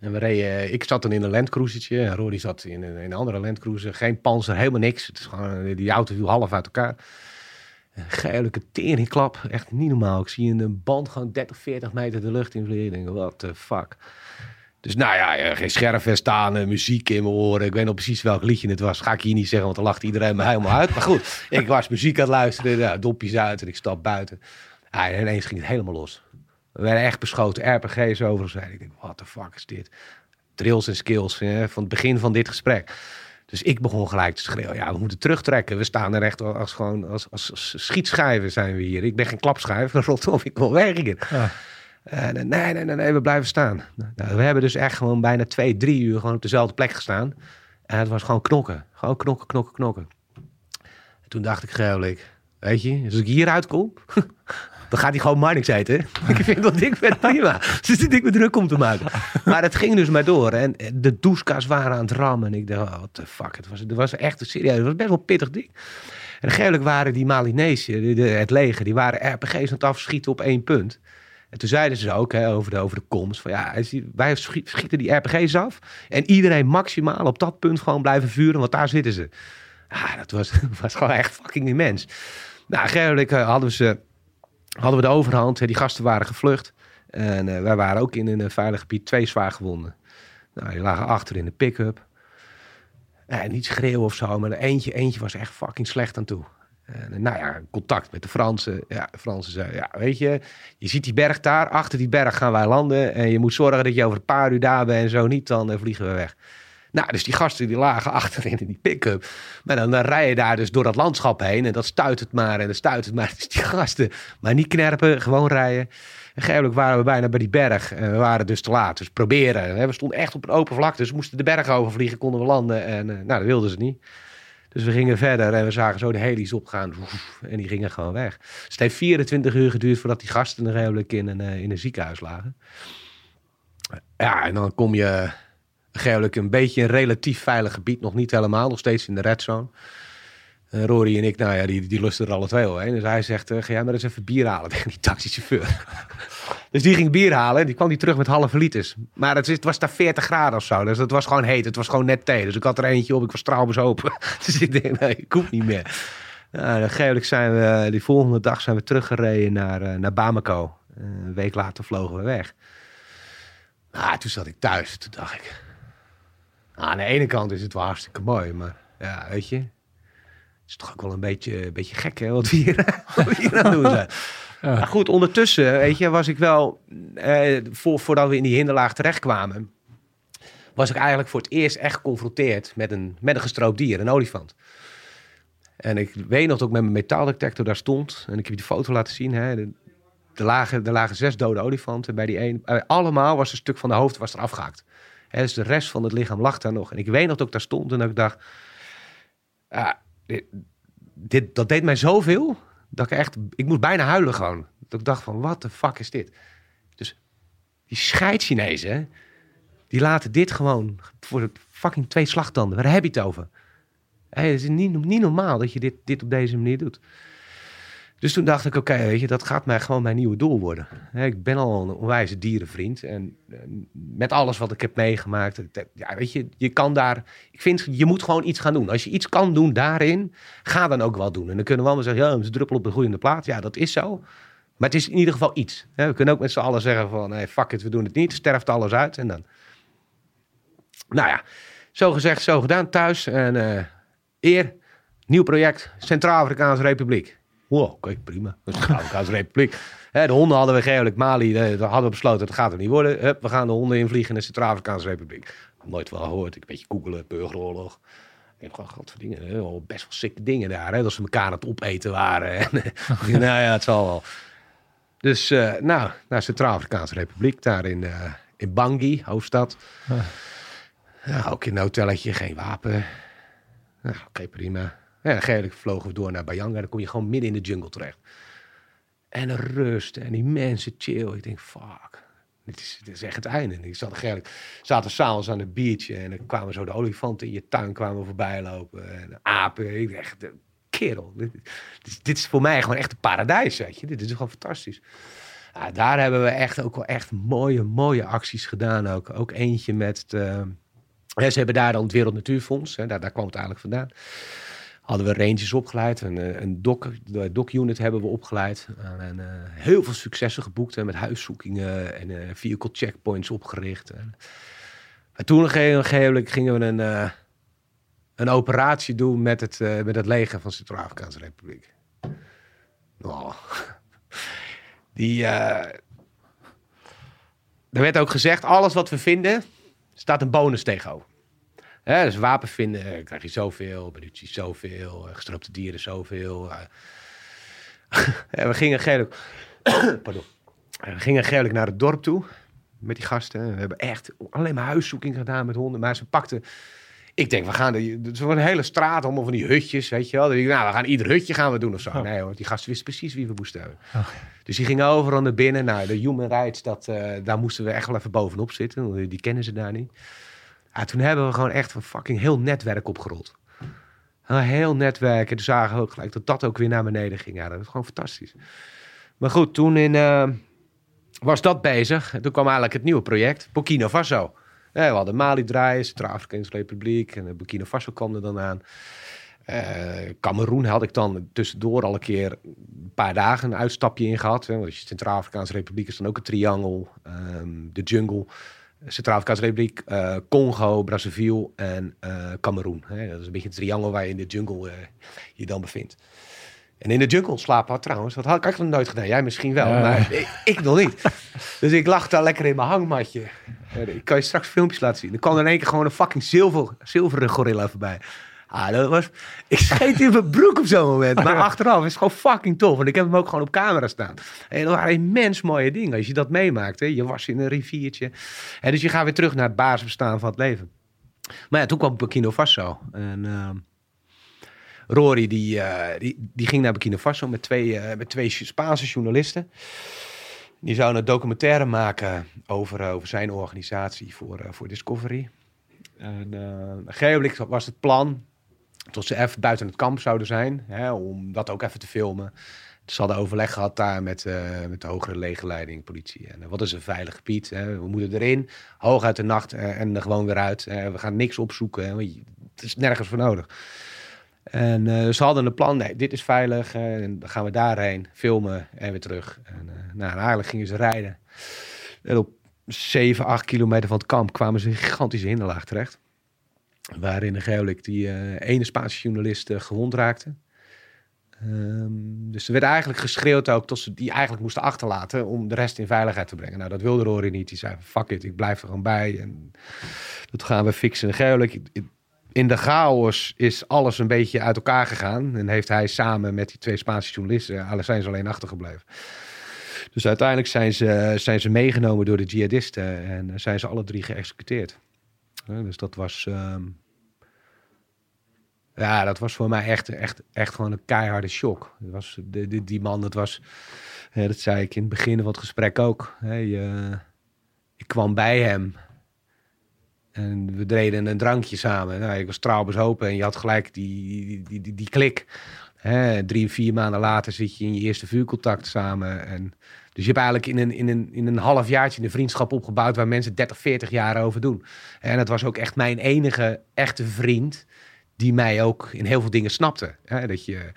En we reden, ik zat dan in een landcruisertje en Rory zat in een, in een andere landcruiser. Geen panzer, helemaal niks. Het is gewoon, die auto viel half uit elkaar. Geillijke teringklap, echt niet normaal. Ik zie een band gewoon 30, 40 meter de lucht in vliegen. Ik denk, what the fuck. Dus nou ja, geen scherven staan, muziek in mijn oren. Ik weet nog precies welk liedje het was. Ga ik hier niet zeggen, want dan lacht iedereen me helemaal uit. Maar goed, ik was muziek aan het luisteren. Dopjes uit en ik stap buiten. En ineens ging het helemaal los. We werden echt beschoten. RPG's over zijn. Ik denk, what the fuck is dit? Drills en skills hè, van het begin van dit gesprek. Dus ik begon gelijk te schreeuwen. Ja, we moeten terugtrekken. We staan er echt als, gewoon, als, als, schietschijven zijn we hier. Ik ben geen klapschijf. (laughs) Rot op, ik wil weg hier. Ja. Uh, nee, nee, nee, nee, we blijven staan. Nou, we hebben dus echt gewoon bijna twee, drie uur gewoon op dezelfde plek gestaan. En het was gewoon knokken. Gewoon knokken, knokken, knokken. En toen dacht ik gelijk, weet je, als ik hieruit kom, (laughs) dan gaat hij gewoon maar niks eten. (laughs) ik vind dat ding vet prima. Dus zit ik me druk om te maken. Maar het ging dus maar door. En de douchekas waren aan het rammen. En ik dacht, oh, what the fuck. Het was, het was echt serieus, het was best wel pittig ding. En gelukkig waren die Malinesië, het leger, die waren RPG's aan het afschieten op één punt. En toen zeiden ze ook hè, over, de, over de komst van ja, wij schieten die RPG's af. En iedereen maximaal op dat punt gewoon blijven vuren, want daar zitten ze. Ja, dat was, (laughs) was gewoon echt fucking immens. Nou, Gerlijk hadden we ze hadden we de overhand. Die gasten waren gevlucht. En uh, wij waren ook in een veilig gebied twee zwaar gewonden. Nou, die lagen achter in de pick-up. Uh, niet schreeuwen of zo, maar eentje, eentje was echt fucking slecht aan toe. En, eh, nou ja, contact met de Fransen. Ja, de Fransen zeiden, ja, weet je, je ziet die berg daar. Achter die berg gaan wij landen. En je moet zorgen dat je over een paar uur daar bent en zo niet, dan vliegen we weg. Nou, dus die gasten die lagen (laughs) achterin in die pick-up. Maar dan, dan rij je daar dus door dat landschap heen. En dat stuit het maar en dan stuit het maar. (laughs) Dus die gasten, maar niet knerpen, gewoon rijden. En gelukkig waren we bijna bij die berg. En we waren dus te laat. Dus proberen. We stonden echt op een open vlakte. Dus we moesten de berg overvliegen, konden we landen. En uh, nou, dat wilden ze niet. Dus we gingen verder en we zagen zo de helis opgaan. En die gingen gewoon weg. Dus het heeft 24 uur geduurd voordat die gasten er redelijk in een, uh, in een ziekenhuis lagen. Ja, en dan kom je Gelukkig een beetje een relatief veilig gebied. Nog niet helemaal, nog steeds in de redzone. Uh, Rory en ik, nou ja, die, lusten er alle twee heen. Dus hij zegt, uh, ga jij maar eens even bier halen (laughs) tegen die taxichauffeur. (laughs) dus die ging bier halen en die kwam die terug met halve liters. Maar het, het was daar 40 graden of zo. Dus het was gewoon heet. Het was gewoon net thee. Dus ik had er eentje op. Ik was trouwens open. (laughs) dus ik denk, nee, ik hoef niet meer. Nou, zijn we, die volgende dag zijn we teruggereden naar, uh, naar Bamako. een week later vlogen we weg. Nou, toen zat ik thuis. Toen dacht ik, aan de ene kant is het wel hartstikke mooi, maar ja, weet je. Het is toch ook wel een beetje, een beetje gek, hè, wat we hier, (laughs) wat we hier aan doen zijn. Ja. Maar goed, ondertussen, weet je, was ik wel, eh, voor, voordat we in die hinderlaag terechtkwamen, was ik eigenlijk voor het eerst echt geconfronteerd met een, met een gestroopt dier, een olifant. En ik weet nog dat ik met mijn metaaldetector daar stond. En ik heb je de foto laten zien. Hè. Er, lagen, er lagen zes dode olifanten bij die een. Eh, allemaal was een stuk van de hoofd was er afgehaakt. Dus de rest van het lichaam lag daar nog. En ik weet nog dat ik daar stond en dat ik dacht... Uh, dit, dat deed mij zoveel, dat ik echt... Ik moest bijna huilen gewoon. Dat ik dacht van, wat de fuck is dit? Dus die scheidschinezen, die laten dit gewoon voor de fucking twee slagtanden. Waar heb je het over? Het is niet, niet normaal dat je dit, dit op deze manier doet. Dus toen dacht ik, oké, weet je, dat gaat mij gewoon mijn nieuwe doel worden. Ik ben al een onwijze dierenvriend. En eh, met alles wat ik heb meegemaakt, ja, weet je, je kan daar... Ik vind, je moet gewoon iets gaan doen. Als je iets kan doen daarin, ga dan ook wel doen. En dan kunnen we allemaal zeggen, ja, het is druppel op de groeiende plaat. Ja, dat is zo. Maar het is in ieder geval iets. We kunnen ook met z'n allen zeggen van, hey, fuck it, we doen het niet. Sterft alles uit en dan... Nou ja, zo gezegd, zo gedaan thuis. En uh, eer, nieuw project, Centraal-Afrikaanse Republiek. Wow, oké, prima. Dus de Afrikaanse Republiek. de honden hadden we geelijk Mali, daar hadden we besloten, dat gaat er niet worden. Hup, we gaan de honden invliegen in de Centraal-Afrikaanse Republiek. Nooit wel gehoord. Ik een beetje googelen, burgeroorlog. Ik heb gewoon dingen, best wel sikke dingen daar. Hè, dat ze elkaar aan het opeten waren. En, nou (laughs) ja, het zal wel. Dus uh, nou, naar Centraal-Afrikaanse Republiek, daar in, uh, in Bangui, hoofdstad. Ja, ook in een hotelletje, geen wapen. Nou, oké, prima. Eigenlijk vlogen we door naar Bayanga. Dan kom je gewoon midden in de jungle terecht. En de rust en die mensen chill. Ik denk, fuck. Dit is, echt het einde. En ik zat eigenlijk, zaten s'avonds aan de beach en dan kwamen zo de olifanten in je tuin kwamen voorbij lopen. En de apen. Ik dacht, kerel. Dit, dit, is voor mij gewoon echt een paradijs, weet je. Dit is gewoon fantastisch. Ja, daar hebben we echt ook wel echt mooie, mooie acties gedaan ook. Ook eentje met het, ze hebben daar dan het Wereld Natuurfonds, hè, daar, daar kwam het eigenlijk vandaan. Hadden we rangers opgeleid, een, eh, een de doc-unit hebben we opgeleid. En eh, heel veel successen geboekt met huiszoekingen en eh, vehicle checkpoints opgericht. En toen gingen we een, eh, een operatie doen met het, eh, met het leger van Centraal-Afrikaanse Republiek. Oh. (laughs) Die, eh, er werd ook gezegd, alles wat we vinden, staat een bonus tegenover. Hè, dus wapen vinden, eh, krijg je zoveel, munitie zoveel, eh, gestroopte dieren zoveel. eh. (laughs) en we gingen geelijk, (coughs) pardon, we gingen naar het dorp toe met die gasten. We hebben echt alleen maar huiszoeking gedaan met honden, maar ze pakten... Ik denk, we gaan de, een hele straat, allemaal van die hutjes, weet je wel. Ik, nou, we gaan ieder hutje gaan we doen of zo. Oh. Nee hoor, die gasten wisten precies wie we moesten hebben. Oh. Dus die gingen overal naar binnen. Nou, de human rights, dat, daar moesten we echt wel even bovenop zitten. want Die kennen ze daar niet. Toen hebben we gewoon echt een fucking heel netwerk opgerold. Een heel netwerk. En toen zagen we ook gelijk dat dat ook weer naar beneden ging. Ja, dat was gewoon fantastisch. Maar goed, toen in, eh, was dat bezig. En toen kwam eigenlijk het nieuwe project, Burkina Faso. Ja, we hadden Mali draaien, Centraal-Afrikaanse Republiek. En eh, Burkina Faso kwam er dan aan. Eh Cameroen had ik dan tussendoor al een keer een paar dagen een uitstapje in gehad. Centraal-Afrikaanse Republiek is dan ook een triangel. ehm, de jungle. Centraal-Afrikaanse Republiek, eh, Congo, Brazzaville en eh Cameroen. Hè. Dat is een beetje het triangel waar je in de jungle eh, je dan bevindt. En in de jungle slapen had trouwens, dat had ik nog nooit gedaan. Jij misschien wel, maar ik, ik nog niet. Dus ik lag daar lekker in mijn hangmatje. Ik kan je straks filmpjes laten zien. Er kwam in één keer gewoon een fucking zilver, zilveren gorilla voorbij. Ah, dat was... Ik scheet in mijn broek op zo'n moment. Maar (laughs) achteraf is het gewoon fucking tof. En ik heb hem ook gewoon op camera staan. En dat waren immens mooie dingen. Als je dat meemaakt. Hè? Je was in een riviertje. En dus je gaat weer terug naar het basisbestaan van het leven. Maar ja, toen kwam Burkina Faso. En ehm, Rory die, eh, die, die ging naar Burkina Faso met twee, eh, met twee Spaanse journalisten. Die zouden een documentaire maken over, eh, over zijn organisatie voor, voor Discovery. En moment was het plan tot ze even buiten het kamp zouden zijn, hè, om dat ook even te filmen. Ze hadden overleg gehad daar met, eh, met de hogere legerleiding, politie. En eh, wat is een veilig gebied? Hè? We moeten erin, hoog uit de nacht eh, en er gewoon weer uit. We gaan niks opzoeken, hè? het is nergens voor nodig. En ze hadden een plan, nee, dit is veilig. en dan gaan we daarheen, filmen en weer terug. En, nou, en eigenlijk gingen ze rijden. En op 7, 8 kilometer van het kamp kwamen ze een gigantische hinderlaag terecht. Waarin een die eh, ene Spaanse journalist eh, gewond raakte. Ehm, dus er werd eigenlijk geschreeuwd ook tot ze die eigenlijk moesten achterlaten om de rest in veiligheid te brengen. Nou, dat wilde Rory niet. Die zei, fuck it, ik blijf er gewoon bij. En dat gaan we fixen. En Georg, in de chaos is alles een beetje uit elkaar gegaan. En heeft hij samen met die twee Spaanse journalisten, alle zijn ze alleen achtergebleven. Dus uiteindelijk zijn ze, zijn ze meegenomen door de jihadisten en zijn ze alle drie geëxecuteerd. Dus dat was, ehm, ja, dat was voor mij echt, echt, echt gewoon een keiharde shock. Dat was, die, die man, dat was, dat zei ik in het begin van het gesprek ook. Je- ik kwam bij hem en we deden een drankje samen. Nou, ik was trouwens open en je had gelijk die, die, die, die, die klik. Hè, drie, vier maanden later zit je in je eerste vuurcontact samen. En, dus je hebt eigenlijk in een, in, een, in een half jaartje een vriendschap opgebouwd waar mensen 30, 40 jaar over doen. En het was ook echt mijn enige echte vriend die mij ook in heel veel dingen snapte. Hè, dat je,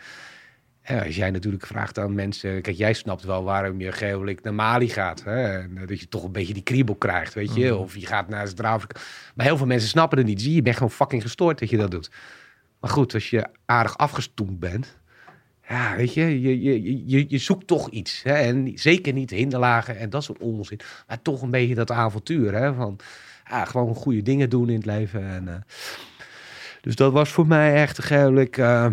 hè, als jij natuurlijk vraagt aan mensen, kijk, jij snapt wel waarom je geelijk naar Mali gaat. Hè, en, dat je toch een beetje die kriebel krijgt, weet je. Of je gaat naar Zuid-Afrika. Maar heel veel mensen snappen het niet. Zie je, je bent gewoon fucking gestoord dat je dat doet. Maar goed, als je aardig afgestoemd bent, ja, weet je, je, je, je, je zoekt toch iets. Hè? En zeker niet hinderlagen en dat soort onzin. Maar toch een beetje dat avontuur, hè? Van ja, gewoon goede dingen doen in het leven. En, eh, dus dat was voor mij echt gelukkig. eh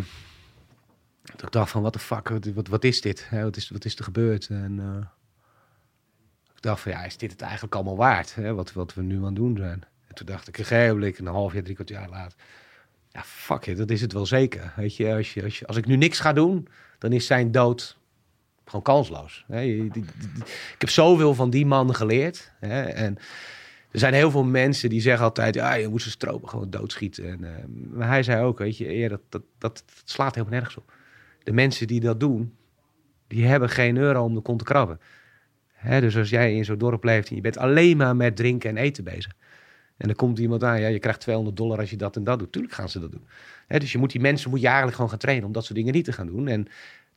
dat ik dacht van, wat de fuck, wat, wat, is dit? Hè? Wat, is, wat is er gebeurd? En eh, ik dacht van, ja, is dit het eigenlijk allemaal waard? Hè? Wat, wat we nu aan het doen zijn. En toen dacht ik, een gegeven een half jaar, drie kwart jaar later. Ja, fuck it, dat is het wel zeker. Weet je, als, je, als, je, als ik nu niks ga doen, dan is zijn dood gewoon kansloos. Ik heb zoveel van die man geleerd. En er zijn heel veel mensen die zeggen altijd, ja, je moet ze stropen gewoon doodschieten. En, eh, maar hij zei ook, weet je, eer, dat, dat, dat, slaat helemaal nergens op. De mensen die dat doen, die hebben geen euro om de kont te krabben. Dus als jij in zo'n dorp leeft en je bent alleen maar met drinken en eten bezig. En dan komt iemand aan, ja, je krijgt 200 dollar als je dat en dat doet. Tuurlijk gaan ze dat doen. Dus je moet die mensen moet je eigenlijk gewoon gaan trainen om dat soort dingen niet te gaan doen. En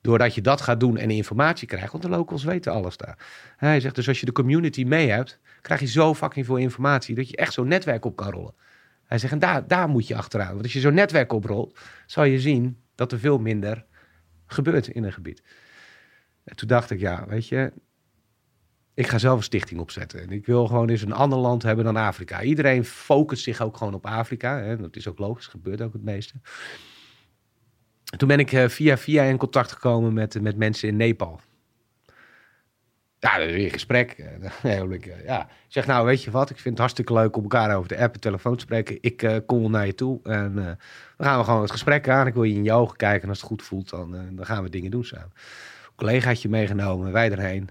doordat je dat gaat doen en informatie krijgt, want de locals weten alles daar. Hij zegt dus als je de community mee hebt, krijg je zo fucking veel informatie dat je echt zo'n netwerk op kan rollen. Hij zegt, en daar, daar moet je achteraan. Want als je zo'n netwerk oprolt, zal je zien dat er veel minder gebeurt in een gebied. En toen dacht ik, ja, weet je, ik ga zelf een stichting opzetten. En ik wil gewoon eens een ander land hebben dan Afrika. Iedereen focust zich ook gewoon op Afrika. Hè? Dat is ook logisch, gebeurt ook het meeste. En toen ben ik eh, via via in contact gekomen met, met mensen in Nepal. Ja, weer gesprek. Eh, (laughs) heel leuk, eh, ja. Ik zeg, nou, weet je wat? Ik vind het hartstikke leuk om elkaar over de app en telefoon te spreken. Ik kom wel naar je toe en dan gaan we gewoon het gesprek aan. Ik wil je in je ogen kijken en als het goed voelt, dan, dan gaan we dingen doen samen. Een collegaatje meegenomen, wij erheen.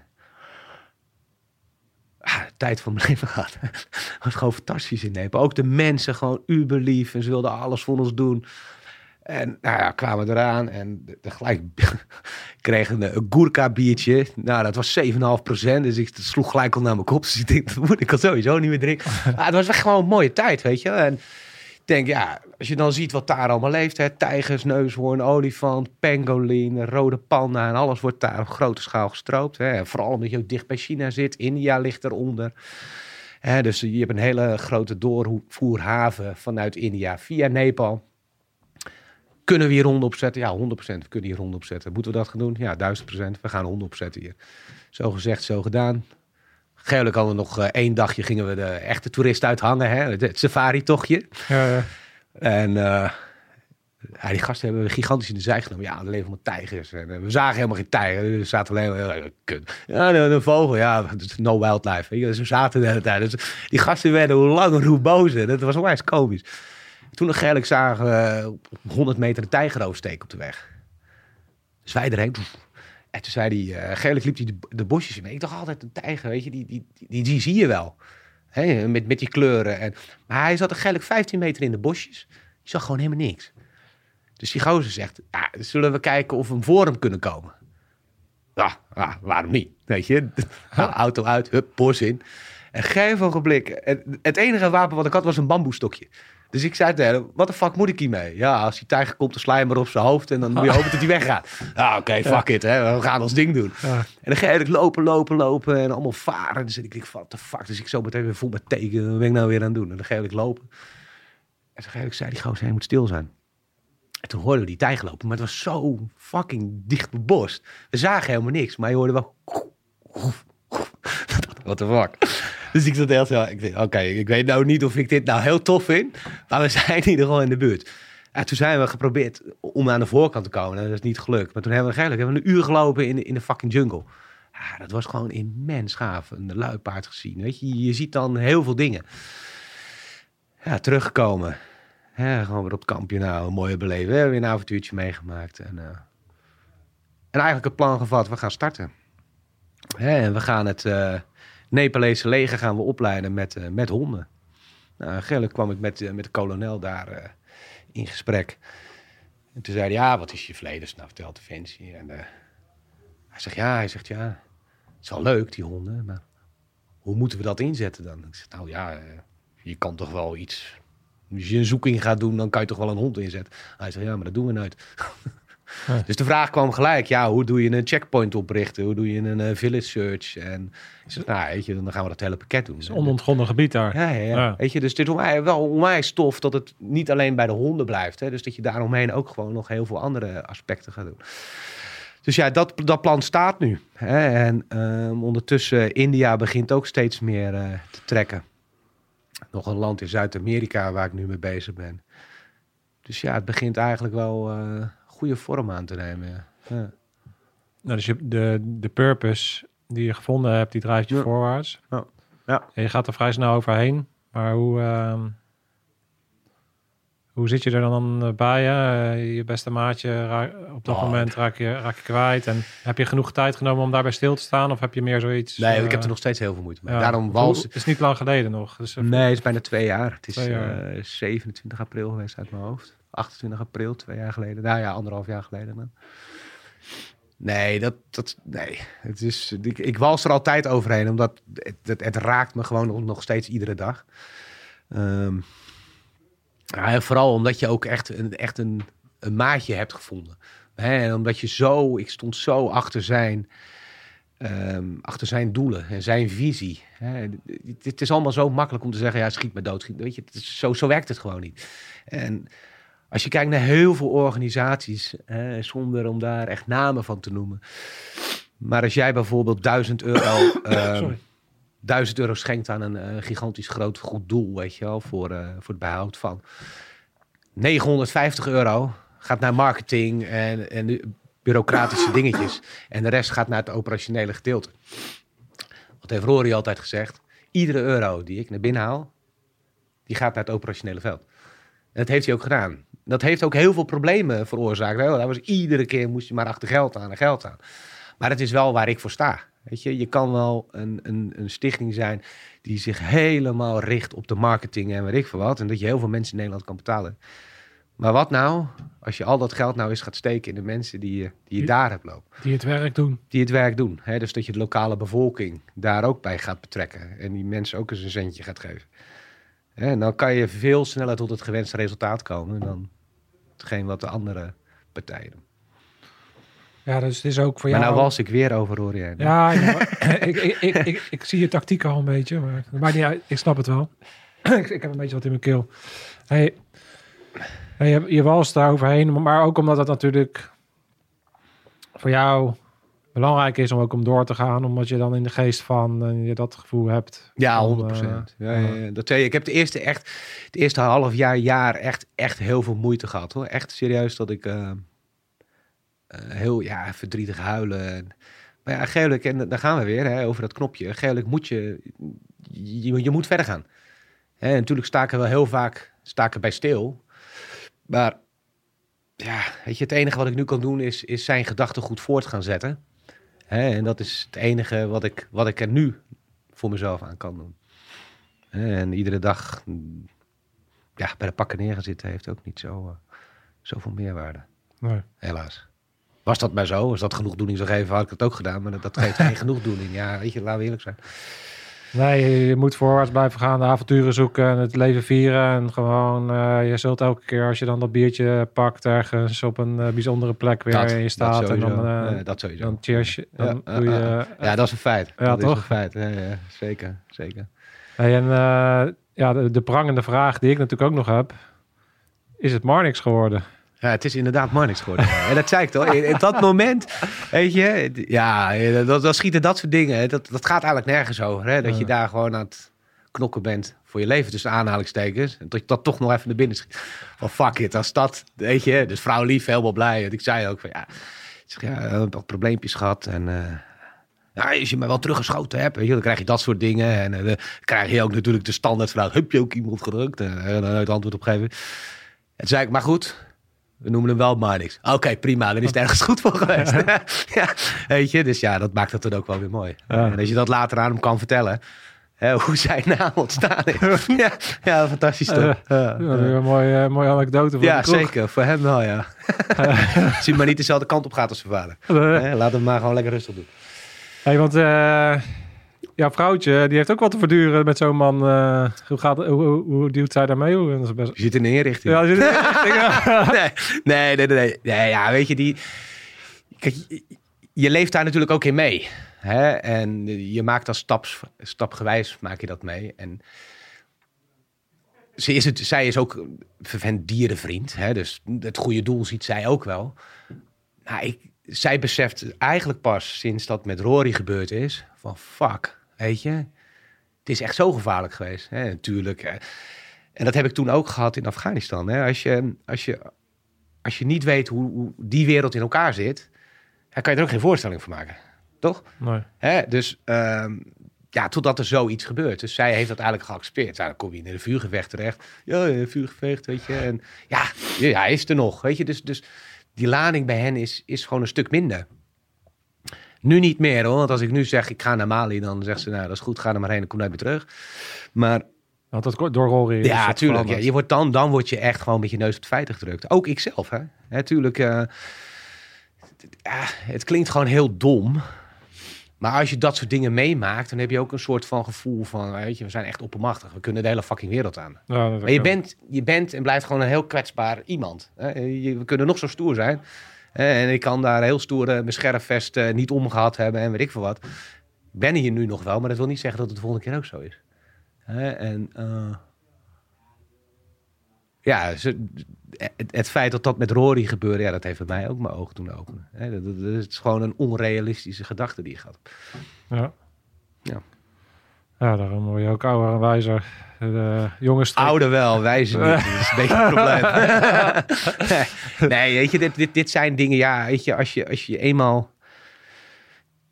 Ah, tijd van mijn (laughs) leven gehad. Het was gewoon fantastisch in Nepal. Ook de mensen gewoon uberlief en ze wilden alles voor ons doen. En nou ja, kwamen eraan en de- de gelijk (laughs) kregen een, een Gurkha biertje. Nou, dat was 7,5% Dus ik sloeg gelijk al naar mijn kop. Dus ik denk, dat moet ik al sowieso niet meer drinken. Maar (laughs) het was echt gewoon een mooie tijd, weet je. En denk, ja, als je dan ziet wat daar allemaal leeft. Hè, tijgers, neushoorn, olifant, pangolin, rode panda. En alles wordt daar op grote schaal gestroopt. Hè. Vooral omdat je ook dicht bij China zit. India ligt eronder. Hè, dus je hebt een hele grote doorvoerhaven vanuit India via Nepal. Kunnen we hier honden opzetten? Ja, 100%. We kunnen hier honden opzetten. Moeten we dat gaan doen? Ja, 1000%. We gaan honden opzetten hier. Zo gezegd, zo gedaan. Gelukkig hadden we nog eh, één dagje gingen we de echte toeristen uithangen. Hè? Het, safari-tochtje. Ja, ja. En eh, ja, die gasten hebben we gigantisch in de zij genomen. Ja, er leven allemaal tijgers. En, eh, we zagen helemaal geen tijger. Er zaten alleen maar... kut. Ja, een, een vogel. Ja, no wildlife. Weet je? Dus we zaten de hele tijd. Dus die gasten werden hoe langer hoe bozer. Dat was onwijs komisch. Toen nog gelijk zagen we op 100 meter een tijger oversteken op de weg. Dus wij erheen. En toen zei hij, uh, Gerlijk liep hij de, de bosjes in. Ik dacht altijd, een tijger, weet je, die, die, die, die zie je wel. Hè, met, met die kleuren. En, maar hij zat er gelijk 15 meter in de bosjes. Je zag gewoon helemaal niks. Dus die gozer zegt, ja, zullen we kijken of we voor hem kunnen komen? Ja, ja waarom niet? Weet je, (laughs) auto uit, hup, bos in. En geen ogenblik. Het, het enige wapen wat ik had was een bamboestokje. Dus ik zei tegen hem, wat de fuck moet ik hiermee? Ja, als die tijger komt, dan sla je maar op zijn hoofd en dan moet je hopen dat hij weggaat. (laughs) Ja, oké, fuck it, hè. we gaan ons ding doen. Ja. En dan ga ik lopen, lopen, lopen en allemaal varen. Dus ik denk, what the fuck? Dus ik zo meteen weer voel me teken, wat ben ik nou weer aan het doen? En dan ga ik lopen. En toen ik zei die gozer, hij moet stil zijn. En toen hoorden we die tijger lopen, maar het was zo fucking dicht bebost. We zagen helemaal niks, maar je hoorde wel... (laughs) What the fuck? Dus ik zat echt zo, oké, ik weet nou niet of ik dit nou heel tof vind, maar we zijn in ieder geval in de buurt. Ja, toen zijn we geprobeerd om aan de voorkant te komen. Dat is niet gelukt. Maar toen hebben we eigenlijk hebben we een uur gelopen in de, in de fucking jungle. Dat was gewoon immens gaaf. Een luipaard gezien. Weet je, je ziet dan heel veel dingen. Ja, teruggekomen. Gewoon weer op het kampje nou, een mooie beleving. We hebben weer een avontuurtje meegemaakt. En, uh, en eigenlijk het plan gevat, we gaan starten. En we gaan het uh, Nepalese leger gaan we opleiden met, uh, met honden. Nou, gelukkig kwam ik met, met de kolonel daar uh, in gesprek. En toen zei hij, ja, wat is je verleden? Nou, vertelt Defensie. En hij zegt, ja, hij zegt, ja, het is wel leuk, die honden, maar hoe moeten we dat inzetten dan? Ik zeg, nou ja, je kan toch wel iets... Als je een zoeking gaat doen, dan kan je toch wel een hond inzetten? Hij zegt, ja, maar dat doen we nooit. (laughs) Ja. Dus de vraag kwam gelijk, ja, hoe doe je een checkpoint oprichten? Hoe doe je een uh, village search? En ik nou, weet je, dan gaan we dat hele pakket doen. Het is onontgonnen gebied daar. Ja, ja, ja. Weet je, dus het is wel onwijs tof dat het niet alleen bij de honden blijft. Hè? Dus dat je daaromheen ook gewoon nog heel veel andere aspecten gaat doen. Dus ja, dat, dat plan staat nu. Hè? En um, ondertussen, India begint ook steeds meer uh, te trekken. Nog een land in Zuid-Amerika waar ik nu mee bezig ben. Dus ja, het begint eigenlijk wel uh, goede vorm aan te nemen. Ja. Ja. Nou, dus je, de, de purpose die je gevonden hebt, die drijft je ja. voorwaarts. Ja. ja. En je gaat er vrij snel overheen. Maar hoe, uh, Hoe zit je er dan eh, bij? Eh, Je beste maatje, ra- op dat Oh, moment raak je, raak je kwijt. En heb je genoeg tijd genomen om daarbij stil te staan? Of heb je meer zoiets? Nee, ik eh, heb er nog steeds heel veel moeite mee. ja. Daarom wals... Het is niet lang geleden nog. Dus Nee, het is bijna twee jaar. Het is Twee jaar. eh, 27 april geweest uit mijn hoofd. 28 april, twee jaar geleden. Nou ja, anderhalf jaar geleden. Nee, dat, dat, nee. Het is, ik, ik wals er altijd overheen, omdat het, het, raakt me gewoon nog, steeds iedere dag. Ehm, ja, en vooral omdat je ook echt een, echt een, een maatje hebt gevonden. En omdat je zo, ik stond zo achter zijn, ehm, achter zijn doelen en zijn visie. Het, is allemaal zo makkelijk om te zeggen, ja, schiet me dood. Schiet, weet je, het zo, zo werkt het gewoon niet. En als je kijkt naar heel veel organisaties, hè, zonder om daar echt namen van te noemen. Maar als jij bijvoorbeeld 1000 euro. (coughs) 1000 euro schenkt aan een eh, gigantisch groot goed doel, weet je wel, voor, eh, voor het behoud van 950 euro gaat naar marketing en, en bureaucratische dingetjes. En de rest gaat naar het operationele gedeelte. Wat heeft Rory altijd gezegd? Iedere euro die ik naar binnen haal, die gaat naar het operationele veld. En dat heeft hij ook gedaan. Dat heeft ook heel veel problemen veroorzaakt. hè. Dat was iedere keer moest je maar achter geld aan en geld aan. Maar het is wel waar ik voor sta. Weet je, je kan wel een, een, een stichting zijn die zich helemaal richt op de marketing en weet ik veel wat. En dat je heel veel mensen in Nederland kan betalen. Maar wat nou als je al dat geld nou eens gaat steken in de mensen die je, die je daar hebt lopen? Die het werk doen. Die het werk doen. Hè? Dus dat je de lokale bevolking daar ook bij gaat betrekken. En die mensen ook eens een centje gaat geven. En dan kan je veel sneller tot het gewenste resultaat komen dan hetgeen wat de andere partijen doen. Ja, dus het is ook voor Maar jou... nou was ik weer over hè? Ja, ja, maar (laughs) ik, ik, ik, ik, zie je tactiek al een beetje, maar niet uit. Ik snap het wel. (clears throat) ik, ik heb een beetje wat in mijn keel. Hey, hey, je, je walst daar overheen, maar ook omdat het natuurlijk voor jou belangrijk is om ook om door te gaan, omdat je dan in de geest van en je dat gevoel hebt. Ja, van, 100 eh, ja, ja, ja. Dat zei je. Ik heb de eerste echt, het eerste half jaar, jaar echt, echt heel veel moeite gehad hoor. Echt serieus dat ik eh, eh, heel ja, verdrietig huilen. En- Maar ja, geelijk, en daar gaan we weer hè, over dat knopje. Geelijk moet je, je, je moet verder gaan. Hè, natuurlijk sta ik er wel heel vaak sta ik er bij stil. Maar ja, weet je, het enige wat ik nu kan doen is, is zijn gedachten goed voort gaan zetten. Hè, en dat is het enige wat ik, wat ik er nu voor mezelf aan kan doen. En iedere dag mm, ja, bij de pakken neergezitten heeft ook niet zo, eh, zoveel meerwaarde. Nee. Helaas. Was dat maar zo? Als dat genoegdoening zou geven, had ik het ook gedaan. Maar dat, dat geeft geen (laughs) genoegdoening. Ja, weet je, laten we eerlijk zijn. Nee, je moet voorwaarts blijven gaan, de avonturen zoeken en het leven vieren. En gewoon, eh, je zult elke keer als je dan dat biertje pakt ergens op een eh, bijzondere plek weer Dat- in je dat staat. en sowieso. dan, eh, dat sowieso. dan cheers je. Dan Ja, doe je, ja, dat is een feit. Ja, dat toch? is een feit. Ja, ja, zeker, zeker. Hey, en ja, de, de prangende vraag die ik natuurlijk ook nog heb. Is het Marnix geworden? Ja, het is inderdaad Marnix geworden. en dat zei ik toch. In, in dat moment, weet je, ja, dat, dat schieten dat soort dingen. Dat, dat gaat eigenlijk nergens over. Hè? Dat je daar gewoon aan het knokken bent voor je leven tussen aanhalingstekens. En dat je dat toch nog even naar binnen schiet. Van fuck it, als dat, weet je. Dus vrouw lief, helemaal blij. Want ik zei ook van ja, ik zeg, ja, we hebben wat probleempjes gehad. En eh, ja, als je me wel teruggeschoten hebt, weet je, dan krijg je dat soort dingen. En eh, dan krijg je ook natuurlijk de standaardvraag, heb je ook iemand gedrukt? En eh, dan het antwoord op geven. En toen zei ik, maar goed, we noemen hem wel Marnix. Oké, prima, dan is het ergens goed voor geweest. (laughs) ja, weet je, dus ja, dat maakt het dan ook wel weer mooi. Ja. En als je dat later aan hem kan vertellen, hè, hoe zijn naam ontstaan is. (laughs) ja, ja, fantastisch toch? Eh, Ja, Ja, weer een mooie, mooie anekdote voor ja zeker, voor hem wel, ja. (laughs) Hij maar niet dezelfde kant op gaat als zijn vader. Eh, laat hem maar gewoon lekker rustig doen. hey, want eh jouw vrouwtje, die heeft ook wat te verduren met zo'n man. eh, hoe, gaat, hoe, hoe, hoe duwt zij daarmee? Hoe, dat is best... Je zit in de inrichting. Ja, zit (laughs) nee, nee, nee, nee, nee. Nee, ja, weet je, die... Kijk, je, leeft daar natuurlijk ook in mee. Hè? En je maakt dat staps, stapgewijs, maak je dat mee. En ze is het, zij is ook een vervent dierenvriend. Hè? Dus het goede doel ziet zij ook wel. Maar ik, zij beseft eigenlijk pas sinds dat met Rory gebeurd is... van fuck, weet je... Het is echt zo gevaarlijk geweest. Hè? Natuurlijk... hè. En dat heb ik toen ook gehad in Afghanistan. Hè? Als, je, als, je, als je niet weet hoe, hoe die wereld in elkaar zit, dan kan je er ook geen voorstelling van maken. Toch? Nee. Hè? Dus ehm, ja, totdat er zoiets gebeurt. Dus zij heeft dat eigenlijk geaccepteerd. Ja, dan kom je in een vuurgevecht terecht. Ja, een vuurgevecht, weet je. En ja, ja, hij is er nog, weet je. Dus, dus die lading bij hen is, is gewoon een stuk minder. Nu niet meer hoor, want als ik nu zeg ik ga naar Mali, dan zegt ze nou dat is goed, ga er maar heen en kom daar weer terug. Maar Want dat doorrollen ja, tuurlijk. Ja, je wordt dan, dan word je echt gewoon met je neus op het feiten gedrukt. Ook ikzelf, hè. hè tuurlijk, eh, het- klinkt gewoon heel dom. Maar als je dat soort dingen meemaakt, dan heb je ook een soort van gevoel van, weet je, we zijn echt oppermachtig. We kunnen de hele fucking wereld aan. Ja, Maar je bent, je bent en blijft gewoon een heel kwetsbaar iemand. hè. Je- We kunnen nog zo stoer zijn. Hè, En ik kan daar heel stoer eh, mijn scherfvest eh, niet omgehad hebben en weet ik veel wat. Ik ben hier nu nog wel, maar dat wil niet zeggen dat het de volgende keer ook zo is. En eh, ja, het, het feit dat dat met Rory gebeurde, ja, dat heeft bij mij ook mijn ogen doen openen. Hè, dat, dat, dat is gewoon een onrealistische gedachte die je gaat. Ja. Ja. Ja, daarom word je ook ouder en wijzer. De jongens... Ouder wel, wijze niet. (laughs) Dat is een beetje een probleem. (laughs) nee, weet je, dit, dit, dit zijn dingen, ja, weet je, als je, als je eenmaal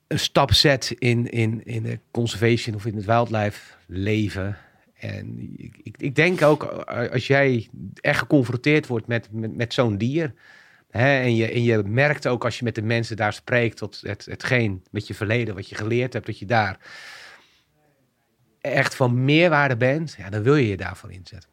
een stap zet in, in, in de conservation of in het wildlife leven. En ik, ik, ik denk ook, eh, als jij echt geconfronteerd wordt met, met, met zo'n dier. Hè, en, je, en je merkt ook als je met de mensen daar spreekt, tot het, hetgeen met je verleden, wat je geleerd hebt, dat je daar echt van meerwaarde bent, ja, dan wil je je daarvan inzetten.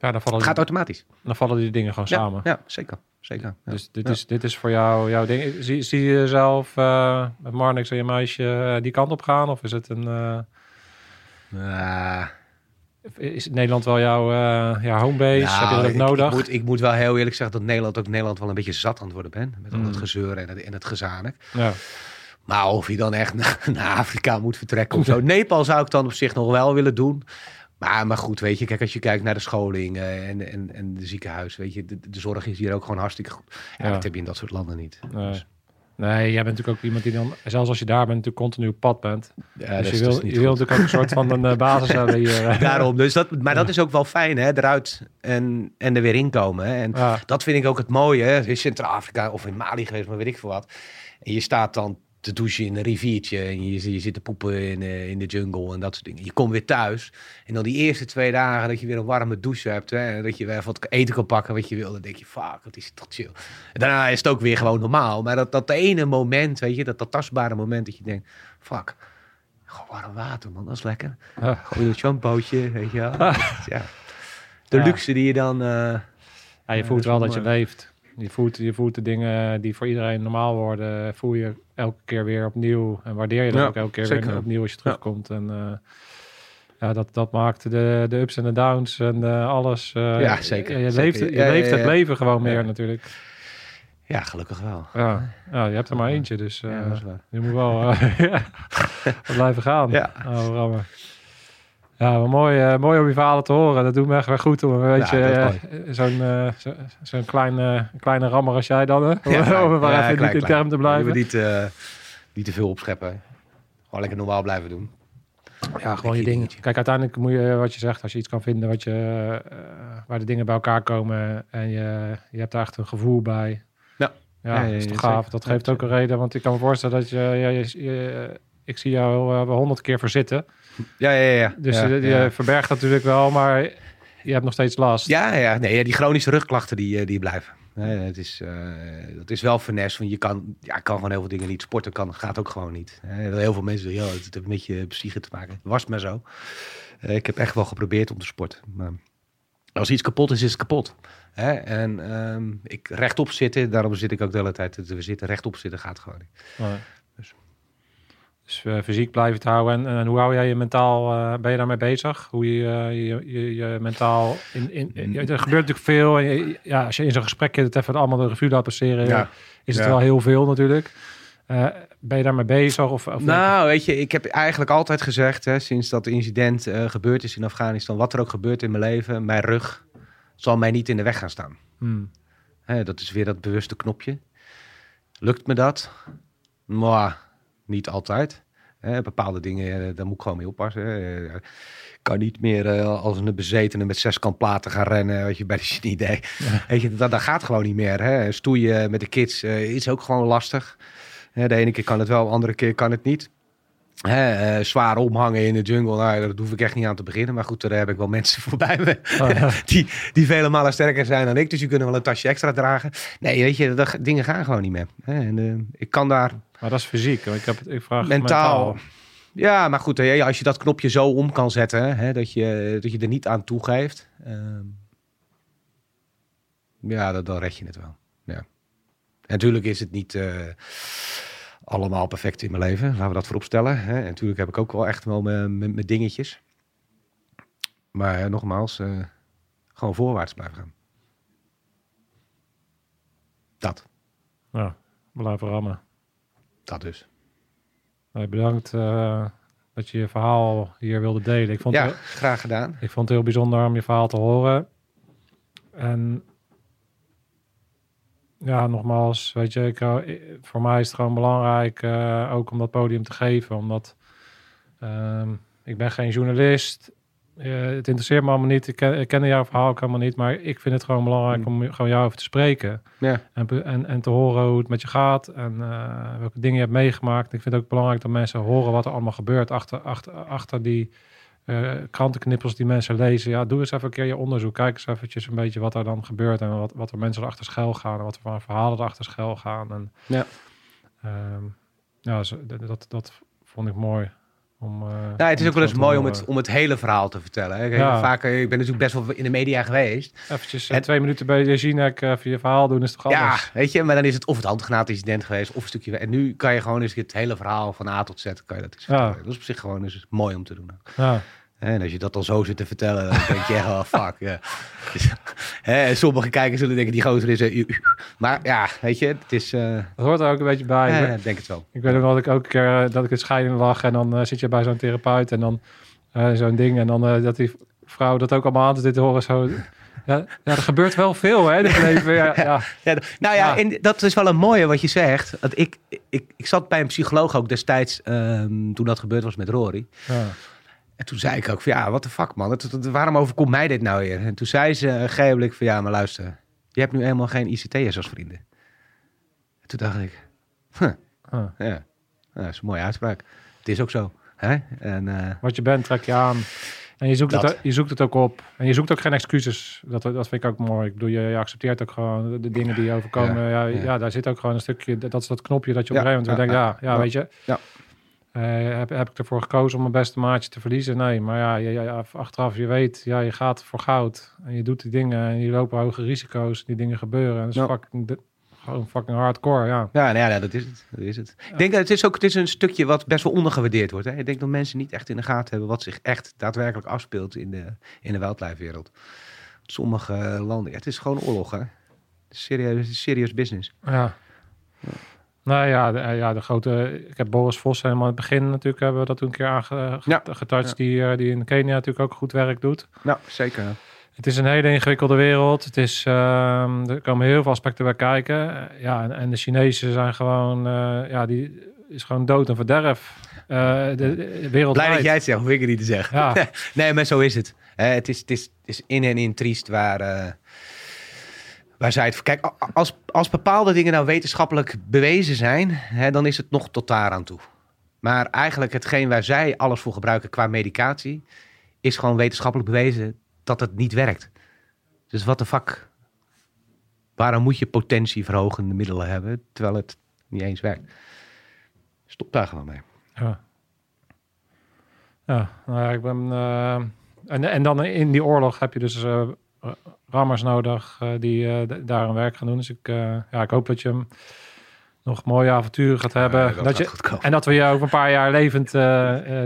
Ja, dan vallen, Het die, gaat automatisch. dan vallen die dingen gewoon Ja, samen. Ja, zeker. zeker. Ja. Dus dit, Ja. is, dit is voor jou jouw ding. Zie, zie je jezelf eh, met Marnix en je meisje eh, die kant op gaan? Of is het een... Ah, is Nederland wel jouw, jouw homebase? nou, Heb je dat ook ik, nodig? Ik moet, ik moet wel heel eerlijk zeggen dat Nederland ook Nederland wel een beetje zat aan het worden ben. Met al Mm. het gezeur en het, en het gezanik. Ja. Maar of je dan echt (laughs) naar, naar Afrika moet vertrekken of zo. (laughs) Nepal zou ik dan op zich nog wel willen doen. Maar, maar goed, weet je, kijk, als je kijkt naar de scholing en, en, en de ziekenhuis, weet je, de, de zorg is hier ook gewoon hartstikke goed. Ja, Ja. dat heb je in dat soort landen niet. Nee. Dus, nee, jij bent natuurlijk ook iemand die dan... Zelfs als je daar bent, natuurlijk continu op pad bent. ja, dus dat je is wil, niet je wil natuurlijk ook een soort van een eh, basis (laughs) hebben hier. eh. Daarom, dus dat, maar dat is ook wel fijn, hè, eruit en, en er weer inkomen. Hè. En dat vind ik ook het mooie. Hè. In Centraal-Afrika of in Mali geweest, maar weet ik veel wat. En je staat dan te douchen in een riviertje en je, je zit te poepen in, eh, in de jungle en dat soort dingen. Je komt weer thuis en dan die eerste twee dagen dat je weer een warme douche hebt hè, en dat je weer wat eten kan pakken wat je wil, dan denk je, fuck, wat is toch chill. En daarna is het ook weer gewoon normaal. Maar dat, dat ene moment, weet je, dat, dat tastbare moment dat je denkt, fuck, gewoon warm water man, dat is lekker. Ja. Gewoon een shampoootje, weet je wel. (laughs) ja. De Ja. luxe die je dan... eh, Ja, je voelt dat is wel dat je leeft. Je voelt, je voelt de dingen die voor iedereen normaal worden, voel je elke keer weer opnieuw. En waardeer je dat Ja, ook elke keer zeker. weer opnieuw als je terugkomt. En eh, ja, dat, dat maakt de, de ups en de downs en eh, alles. eh, Ja, zeker, Je, leeft, je Ja, ja, leeft het ja. leven gewoon meer Ja. natuurlijk. ja, gelukkig wel. Ja. ja, je hebt er maar eentje, dus ja, je moet wel ja, (laughs) blijven gaan. Ja. Oh, rammer. Ja, maar mooi, eh, mooi om je verhalen te horen. Dat doet me echt weer goed om een beetje is eh, zo'n eh, zo, kleine, kleine rammer als jij dan, hè? Ja, (laughs) om er maar ja, even klein, niet in klein. term te blijven. moet niet, eh, niet te veel opscheppen. Gewoon lekker normaal blijven doen. Ja, gewoon je dingen. dingetje. Kijk, uiteindelijk moet je, wat je zegt, als je iets kan vinden wat je, waar de dingen bij elkaar komen en je, je hebt daar echt een gevoel bij. Ja. Ja, Ja, dat ja, is ja, toch zeker. gaaf. Dat Ja, geeft ook een reden, want ik kan me voorstellen dat je, ja, je, je- ik zie jou wel honderd keer verzitten. Ja, ja, ja. Dus ja, je, je ja. verbergt dat natuurlijk wel, maar je hebt nog steeds last. Ja, ja, nee, ja, die chronische rugklachten die, eh, die blijven. Nee, het is, eh, dat is wel finesse, want je kan, ja, kan gewoon heel veel dingen niet. Sporten kan, gaat ook gewoon niet. Heel veel mensen zeggen, ja, het heeft met je psyche te maken. Was maar zo. Eh, ik heb echt wel geprobeerd om te sporten. Maar als iets kapot is, is het kapot. Hè? En ehm, ik rechtop zitten, daarom zit ik ook de hele tijd te zitten. Rechtop zitten gaat gewoon niet. Nee. Dus- Dus eh, fysiek blijven te houden. En, en hoe hou jij je mentaal, eh, ben je daarmee bezig? Hoe je eh, je, je, je mentaal... In, in, er gebeurt natuurlijk veel. En je- ja, als je in zo'n gesprekje het even allemaal de revue laat passeren... Ja. is het Ja. wel heel veel natuurlijk. Eh, ben je daarmee bezig? Of, of Nou, weet je, ik heb eigenlijk altijd gezegd, hè, sinds dat incident eh, gebeurd is in Afghanistan, wat er ook gebeurt in mijn leven, mijn rug zal mij niet in de weg gaan staan. Hmm. Hè, dat is weer dat bewuste knopje. Lukt me dat? Maar niet altijd. Bepaalde dingen, eh, daar moet ik gewoon mee oppassen. Ik kan niet meer eh, als een bezetene met zes kant platen gaan rennen, weet je, bij de Chinidee. Weet je, dat, dat gaat gewoon niet meer. Hè. Stoeien met de kids eh, is ook gewoon lastig. De ene keer kan het wel, de andere keer kan het niet. Eh, zwaar omhangen in de jungle, nou, daar hoef ik echt niet aan te beginnen. Maar goed, daar heb ik wel (laughs) mensen voorbij me die, die vele malen sterker zijn dan ik. Dus die kunnen wel een tasje extra dragen. Nee, weet je, dat, dingen gaan gewoon niet meer. Hè, en, eh, ik kan daar Maar dat is fysiek. Ik, heb ik vraag mentaal... Ja, maar goed, als je dat knopje zo om kan zetten, hè, dat, je, dat je er niet aan toegeeft. ehm, ja, dan, dan red je het wel. Ja. En natuurlijk is het niet eh, allemaal perfect in mijn leven, laten we dat voorop stellen. Hè. En natuurlijk heb ik ook wel echt wel mijn, dingetjes. Maar eh, nogmaals, eh, gewoon voorwaarts blijven gaan. Dat, Ja, blijven rammen. dat dus. Bedankt eh, dat je je verhaal hier wilde delen. Ik vond, Ja, het, graag gedaan. ik vond het heel bijzonder om je verhaal te horen. En ja, nogmaals, weet je, ik, voor mij is het gewoon belangrijk eh, ook om dat podium te geven. Omdat ehm, ik ben geen journalist. Eh, het interesseert me allemaal niet. Ik, ken, ik jouw verhaal ook helemaal niet. Maar ik vind het gewoon belangrijk om gewoon jou over te spreken. Ja. En, en, en te horen hoe het met je gaat en eh, welke dingen je hebt meegemaakt. Ik vind het ook belangrijk dat mensen horen wat er allemaal gebeurt achter, achter, achter die eh, krantenknippels die mensen lezen. Ja, doe eens even een keer je onderzoek. Kijk eens eventjes een beetje wat er dan gebeurt en wat, wat er mensen erachter schuil gaan en wat er voor verhalen erachter schuil gaan. En, Ja. ehm, ja, dat, dat vond ik mooi. Om, eh, Nou, het is ook wel eens mooi om het, horen. om het hele verhaal te vertellen. Hè. Kijk, Ja. Vaak, eh, ik ben natuurlijk best wel in de media geweest. Eventjes eh, Het- twee minuten bij Jinek even je verhaal doen is toch Ja, anders? weet je, maar dan is het of het handgranaatincident geweest, of een stukje. En nu kan je gewoon eens het hele verhaal van A tot Z, kan je dat eens Ja. Dat is op zich gewoon eens mooi om te doen. Ja. En als je dat dan zo zit te vertellen, dan denk je echt (laughs) wel, fuck. Ja. Dus, (laughs) hè, sommige kijkers zullen denken, die gozer is... eh, Maar ja, weet je, het is... eh Dat hoort er ook een beetje bij. Ik ja, ben- ik denk het wel. Ik weet nog dat ik ook een keer eh, dat ik in scheiding lag en dan zit je bij zo'n therapeut en dan zo'n ding en dan dat die vrouw dat ook allemaal aan te horen zo. (laughs) Ja, ja, er gebeurt wel veel hè het leven. Ja, ja. Ja, nou ja. En dat is wel een mooie wat je zegt. Want ik, ik, ik zat bij een psycholoog ook destijds, ehm, toen dat gebeurd was met Rory. En toen zei ik ook van, ja, wat de fuck man, het, het- waarom overkomt mij dit nou weer? En toen zei ze moment van, ja, maar luister, je hebt nu helemaal geen ICT'ers als vrienden. En toen dacht ik, huh, Huh. ja, dat is een mooie uitspraak. Het is ook zo. Hè? En, eh, Wat je bent trek je aan. En je zoekt, Dat. het, je zoekt het ook op. En je zoekt ook geen excuses. Dat, dat vind ik ook mooi. Ik bedoel, je, je accepteert ook gewoon de, dingen die je overkomen. Ja, Ja, ja. ja, daar zit ook gewoon een stukje. Dat is dat knopje dat je op een gegeven moment ja, denkt, ja, ja, ja. weet je. Ja. Eh, heb, heb ik ervoor gekozen om mijn beste maatje te verliezen? Nee, maar ja, je, je- achteraf, je weet, ja, je gaat voor goud. En je doet die dingen en je loopt hoge risico's. Die dingen gebeuren. En dat is Ja. fucking, de- gewoon fucking hardcore, ja. ja, nou ja, ja, dat is het. Dat is het. Ik denk dat het is ook het is een stukje wat best wel ondergewaardeerd wordt. Hè? Ik denk dat mensen niet echt in de gaten hebben wat zich echt daadwerkelijk afspeelt in de, in de wildlife-wereld. Sommige landen, ja, het is gewoon oorlog, hè? Serieus, serious business. Ja. Nou ja, de, ja, de grote. Ik heb Boris Vos helemaal in het begin natuurlijk hebben we dat toen een keer aangetouched. Ja. Die, eh, die in Kenia natuurlijk ook goed werk doet. Nou, zeker. Het is een hele ingewikkelde wereld. Het is, ehm, er komen heel veel aspecten bij kijken. Eh, Ja, en, en de Chinezen zijn gewoon, eh, ja, die is gewoon dood en verderf. Eh de, de wereld. Blij dat jij het zegt, hoef ik het niet te zeggen. Ja. (laughs) nee, maar zo is het. Het, is, het, is, het is in en in triest waar, eh, waar zij het... Kijk, als, als bepaalde dingen nou wetenschappelijk bewezen zijn, hè, dan is het nog tot daar aan toe. Maar eigenlijk hetgeen waar zij alles voor gebruiken qua medicatie, is gewoon wetenschappelijk bewezen dat het niet werkt. Dus wat de fuck? Waarom moet je potentieverhogende middelen hebben, terwijl het niet eens werkt? Stop daar gewoon mee. Ja. Ja, nou ja, ik ben. eh, en, en dan in die oorlog heb je dus eh, rammers nodig eh, die eh, daar een werk gaan doen. Dus ik, eh, ja, ik hoop dat je hem nog mooie avonturen gaat hebben. Ja, dat je, en dat we je over een paar jaar levend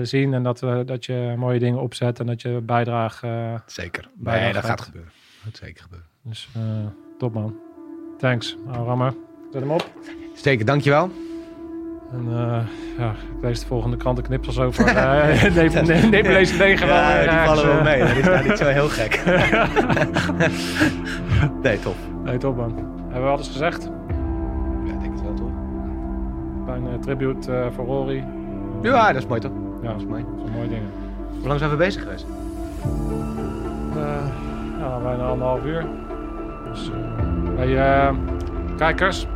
zien. En dat, we, dat je mooie dingen opzet en dat je bijdraagt. eh, Zeker. Bijna Nee, dat gaat. gebeuren. Dat zeker gebeuren. dus top man. Thanks, nou, Rammer. Zet hem op. Zeker, dankjewel. En eh, ja, ik lees de volgende krantenknippels over. (laughs) eh neem, neem, neem lees het negen wel Ja, weer die vallen wel eh. mee. Dat is nou niet zo heel gek. (laughs) nee, top. Nee, top man. Hebben we alles gezegd? Ja, ik denk het wel, toch? Kleine tribute eh, voor Rory. Ja, dat is mooi, toch? Ja, Dat is mooi. dat zijn mooie dingen. Hoe lang zijn we bezig geweest? Eh, ja, bijna anderhalf uur. Dus, eh, hey, eh, kijkers,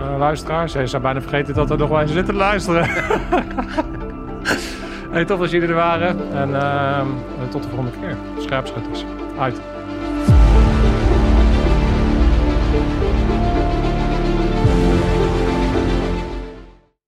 eh, luisteraars. Je zou bijna vergeten dat er nog wel eens zitten te luisteren. (laughs) Hey, tof dat jullie er waren. En ehm, tot de volgende keer. Scherpschutters. Uit.